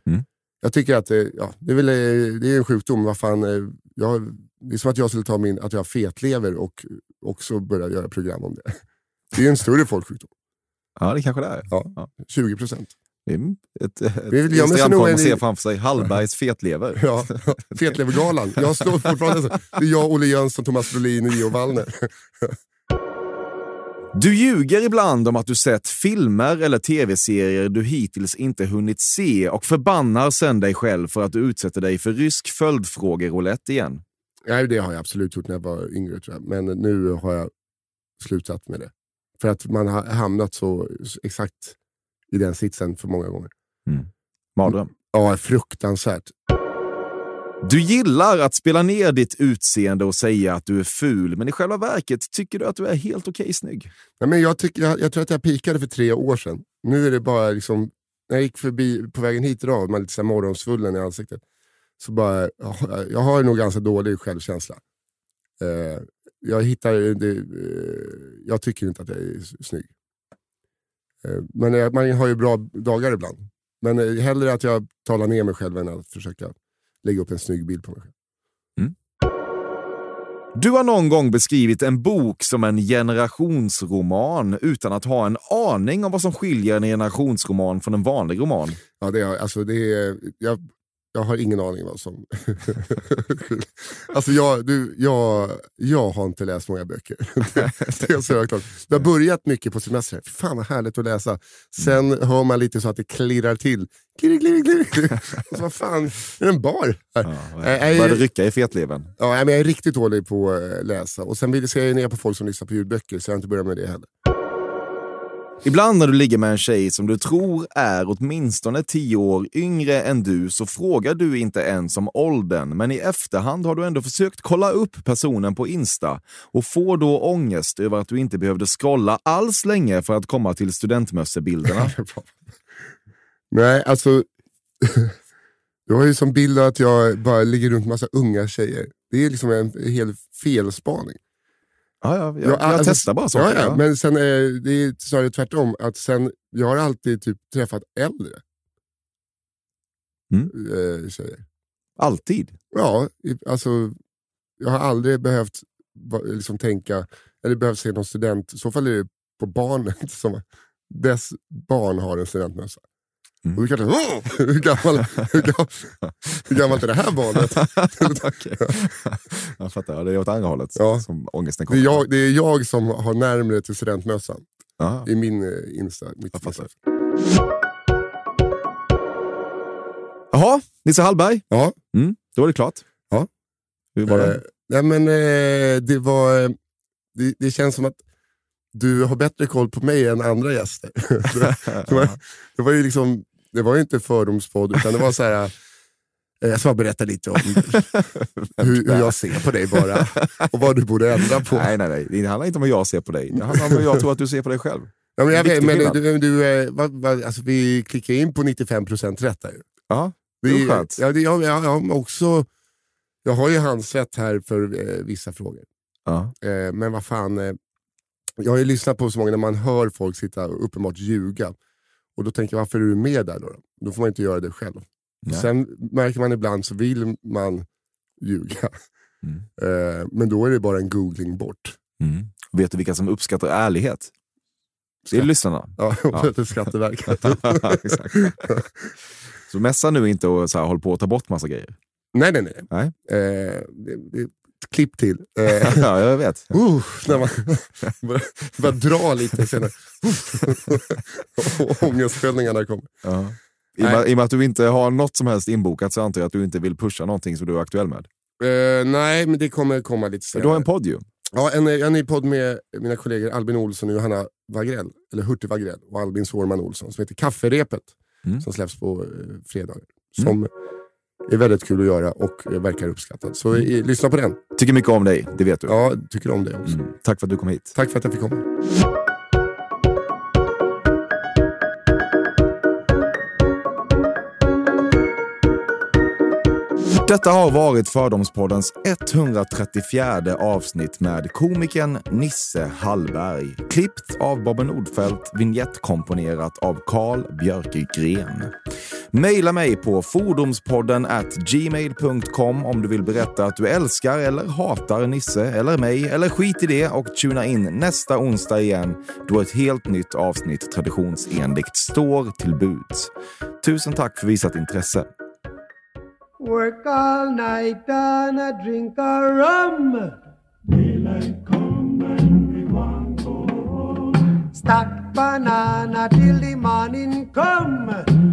[SPEAKER 2] Mm.
[SPEAKER 3] Jag tycker att det, ja, det, är väl, eh, det är en sjukdom. Vad fan, eh, jag, det är som att jag skulle ta min, att jag har fetlever och också börja göra program om det. Det är en större folksjukdom.
[SPEAKER 2] Ja, det kanske det är.
[SPEAKER 3] Ja. 20 procent.
[SPEAKER 2] Det är ett, ett, Instagramkonto man ser framför sig. Hallbergs [LAUGHS] fetlever.
[SPEAKER 3] Ja, Fetlevergalan. Jag slår fortfarande så. Det är jag, Olle Jönsson, Thomas Brolin och Geo Wallner.
[SPEAKER 2] Du ljuger ibland om att du sett filmer eller tv-serier du hittills inte hunnit se och förbannar sen dig själv för att du utsätter dig för rysk följdfrågeroulette igen.
[SPEAKER 3] Nej, det har jag absolut gjort när jag var yngre tror jag. Men nu har jag slutat med det. För att man har hamnat så exakt i den sitsen för många gånger.
[SPEAKER 2] Mardröm.
[SPEAKER 3] Ja, fruktansvärt.
[SPEAKER 2] Du gillar att spela ner ditt utseende och säga att du är ful, men i själva verket tycker du att du är helt okej snygg.
[SPEAKER 3] Nej, men jag, tycker, jag, jag tror att jag pikade för tre år sedan. Nu är det bara liksom, när jag gick förbi på vägen hit idag, man är lite så här morgonsvullen i ansiktet. Så bara, ja, jag har nog ganska dålig självkänsla. Eh, jag hittar, eh, det, eh, jag tycker inte att jag är snygg. Eh, men jag, man har ju bra dagar ibland. Men eh, hellre att jag talar ner mig själv än att försöka lägga upp en snygg bild på mig själv.
[SPEAKER 2] Du har någon gång beskrivit en bok som en generationsroman utan att ha en aning om vad som skiljer en generationsroman från en vanlig roman.
[SPEAKER 3] Ja, det är, alltså det är, jag, jag har ingen aning vad som... [LAUGHS] alltså jag, du, jag, jag har inte läst många böcker. [LAUGHS] det är så klart. Det har börjat mycket på semester. Fan vad härligt att läsa. Sen hör man lite så att det klirrar till. Klirr, klirr, klirr. Och [LAUGHS] så, vad fan, är det en bar? Här.
[SPEAKER 2] Ja,
[SPEAKER 3] Jag-
[SPEAKER 2] Började rycka i fetleven.
[SPEAKER 3] Ja, men jag är riktigt dålig på att läsa. Och sen vill jag ner på folk som lyssnar på ljudböcker, så jag har inte börjat med det heller.
[SPEAKER 2] Ibland när du ligger med en tjej som du tror är åtminstone tio år yngre än du så frågar du inte ens om åldern, men i efterhand har du ändå försökt kolla upp personen på Insta och får då ångest över att du inte behövde scrolla alls länge för att komma till studentmössebilderna. [LAUGHS]
[SPEAKER 3] Nej, alltså... [LAUGHS] Du har ju som bild att jag bara ligger runt massa unga tjejer. Det är liksom en hel felspaning.
[SPEAKER 2] Ja, ja, jag,
[SPEAKER 3] Ja,
[SPEAKER 2] jag
[SPEAKER 3] alltså-
[SPEAKER 2] testar bara saker.
[SPEAKER 3] Ja, ja. Men sen är det är snarare tvärtom. Att sen, jag har alltid typ träffat äldre
[SPEAKER 2] Mm.
[SPEAKER 3] eh, tjejer.
[SPEAKER 2] Alltid.
[SPEAKER 3] Ja, alltså jag har aldrig behövt liksom tänka, eller behövt se någon student, i så fall är det på barnet [LAUGHS] som dess barn har en studentmössa.
[SPEAKER 2] Mm.
[SPEAKER 3] Och du kanske, "Åh! hur, gammal, hur, gammal, [LAUGHS] hur gammalt är det här barnet? [LAUGHS]
[SPEAKER 2] Jag fattar, det är åt andra hållet
[SPEAKER 3] Ja.
[SPEAKER 2] som ångesten
[SPEAKER 3] Det
[SPEAKER 2] kommer.
[SPEAKER 3] är, jag, det är jag som har närmare till studentmössan
[SPEAKER 2] Ja.
[SPEAKER 3] i min eh, Insta. Mitt
[SPEAKER 2] Jag fattar. Jaha, Nisse Hallberg.
[SPEAKER 3] Ja.
[SPEAKER 2] Mm, då var det klart.
[SPEAKER 3] Ja.
[SPEAKER 2] Hur var
[SPEAKER 3] Eh,
[SPEAKER 2] det?
[SPEAKER 3] nej, men, eh, det, var, eh, det, det känns som att du har bättre koll på mig än andra gäster. det, [LAUGHS] det, var, det var ju liksom, det var ju inte fördomspodd, utan det var så här. eh, Jag ska bara berätta lite om [LAUGHS] hur, hur jag ser på dig bara. Och vad du borde ändra på.
[SPEAKER 2] Nej, nej, nej. Det handlar inte om vad jag ser på dig. Det handlar om hur jag tror att du ser på dig själv.
[SPEAKER 3] Ja, men jag vet, men
[SPEAKER 2] skillnad.
[SPEAKER 3] du, du, eh, vad, vad, alltså, vi klickar in på 95% rätt där. ju.
[SPEAKER 2] Ja, det
[SPEAKER 3] Vi,
[SPEAKER 2] är skönt.
[SPEAKER 3] ja, det, jag, jag, jag, har också, jag har ju handsvett här för eh, vissa frågor.
[SPEAKER 2] Ja.
[SPEAKER 3] Eh, men vad fan, eh, jag har ju lyssnat på så många när man hör folk sitta och uppenbart ljuga. Och då tänker jag, varför är du med där då? Då, får man inte göra det själv.
[SPEAKER 2] Nej.
[SPEAKER 3] Sen märker man ibland så vill man ljuga.
[SPEAKER 2] Mm. [LAUGHS]
[SPEAKER 3] Eh, men då är det bara en googling bort.
[SPEAKER 2] Mm. Vet du vilka som uppskattar ärlighet? Det är lyssnarna.
[SPEAKER 3] Ja, [LAUGHS]
[SPEAKER 2] Ja.
[SPEAKER 3] Skatteverket. [LAUGHS]
[SPEAKER 2] Så mässa nu inte och så här, håll på att ta bort massa grejer.
[SPEAKER 3] nej, nej, nej.
[SPEAKER 2] Nej.
[SPEAKER 3] Eh, det, det, klipp till. Eh, [LAUGHS]
[SPEAKER 2] Ja, jag vet.
[SPEAKER 3] Uh, när man [LAUGHS] börjar, börjar dra lite senare. [LAUGHS] och ångestsköljningarna kommer.
[SPEAKER 2] Ja. I, och med, I och med att du inte har något som helst inbokat så antar jag att du inte vill pusha någonting som du är aktuell med.
[SPEAKER 3] Eh, nej, men det kommer komma lite senare.
[SPEAKER 2] Du har en podd ju.
[SPEAKER 3] Ja, en, en ny podd med mina kollegor Albin Olsson och Johanna Wagrell, eller Hurtig Wagrell och Albin Sårman Olsson som heter Kafferepet.
[SPEAKER 2] Mm.
[SPEAKER 3] Som släpps på eh, fredagar. Som är väldigt kul att göra och verkar uppskattad. Så eh, lyssna på den.
[SPEAKER 2] Tycker mycket om dig, det vet du.
[SPEAKER 3] Ja, tycker om det också.
[SPEAKER 2] Mm. Tack för att du kom hit.
[SPEAKER 3] Tack för att jag fick komma.
[SPEAKER 2] Detta har varit Fördomspoddens 134 avsnitt med komikern Nisse Hallberg. Klippt av Bobben Nordfeldt, vignettkomponerat av Carl Björkegren. Maila mig på fordomspodden at gmail.com om du vill berätta att du älskar eller hatar Nisse eller mig eller skit i det och tuna in nästa onsdag igen då ett helt nytt avsnitt traditionsenligt står till buds. Tusen tack för visat intresse.
[SPEAKER 7] Work all night and I drink a rum. Daylight come and we want go home. Stack banana till the morning come.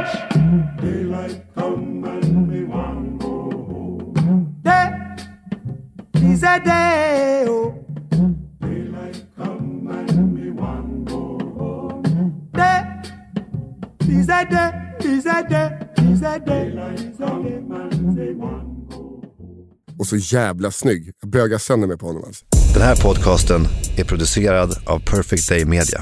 [SPEAKER 7] Is a day. Oh. Daylight come and we want go home. Day is a day, is a day, is a day, is a day.
[SPEAKER 3] Och så jävla snygg. Jag bögar sönder mig på honom alltså.
[SPEAKER 8] Den här podcasten är producerad av Perfect Day Media.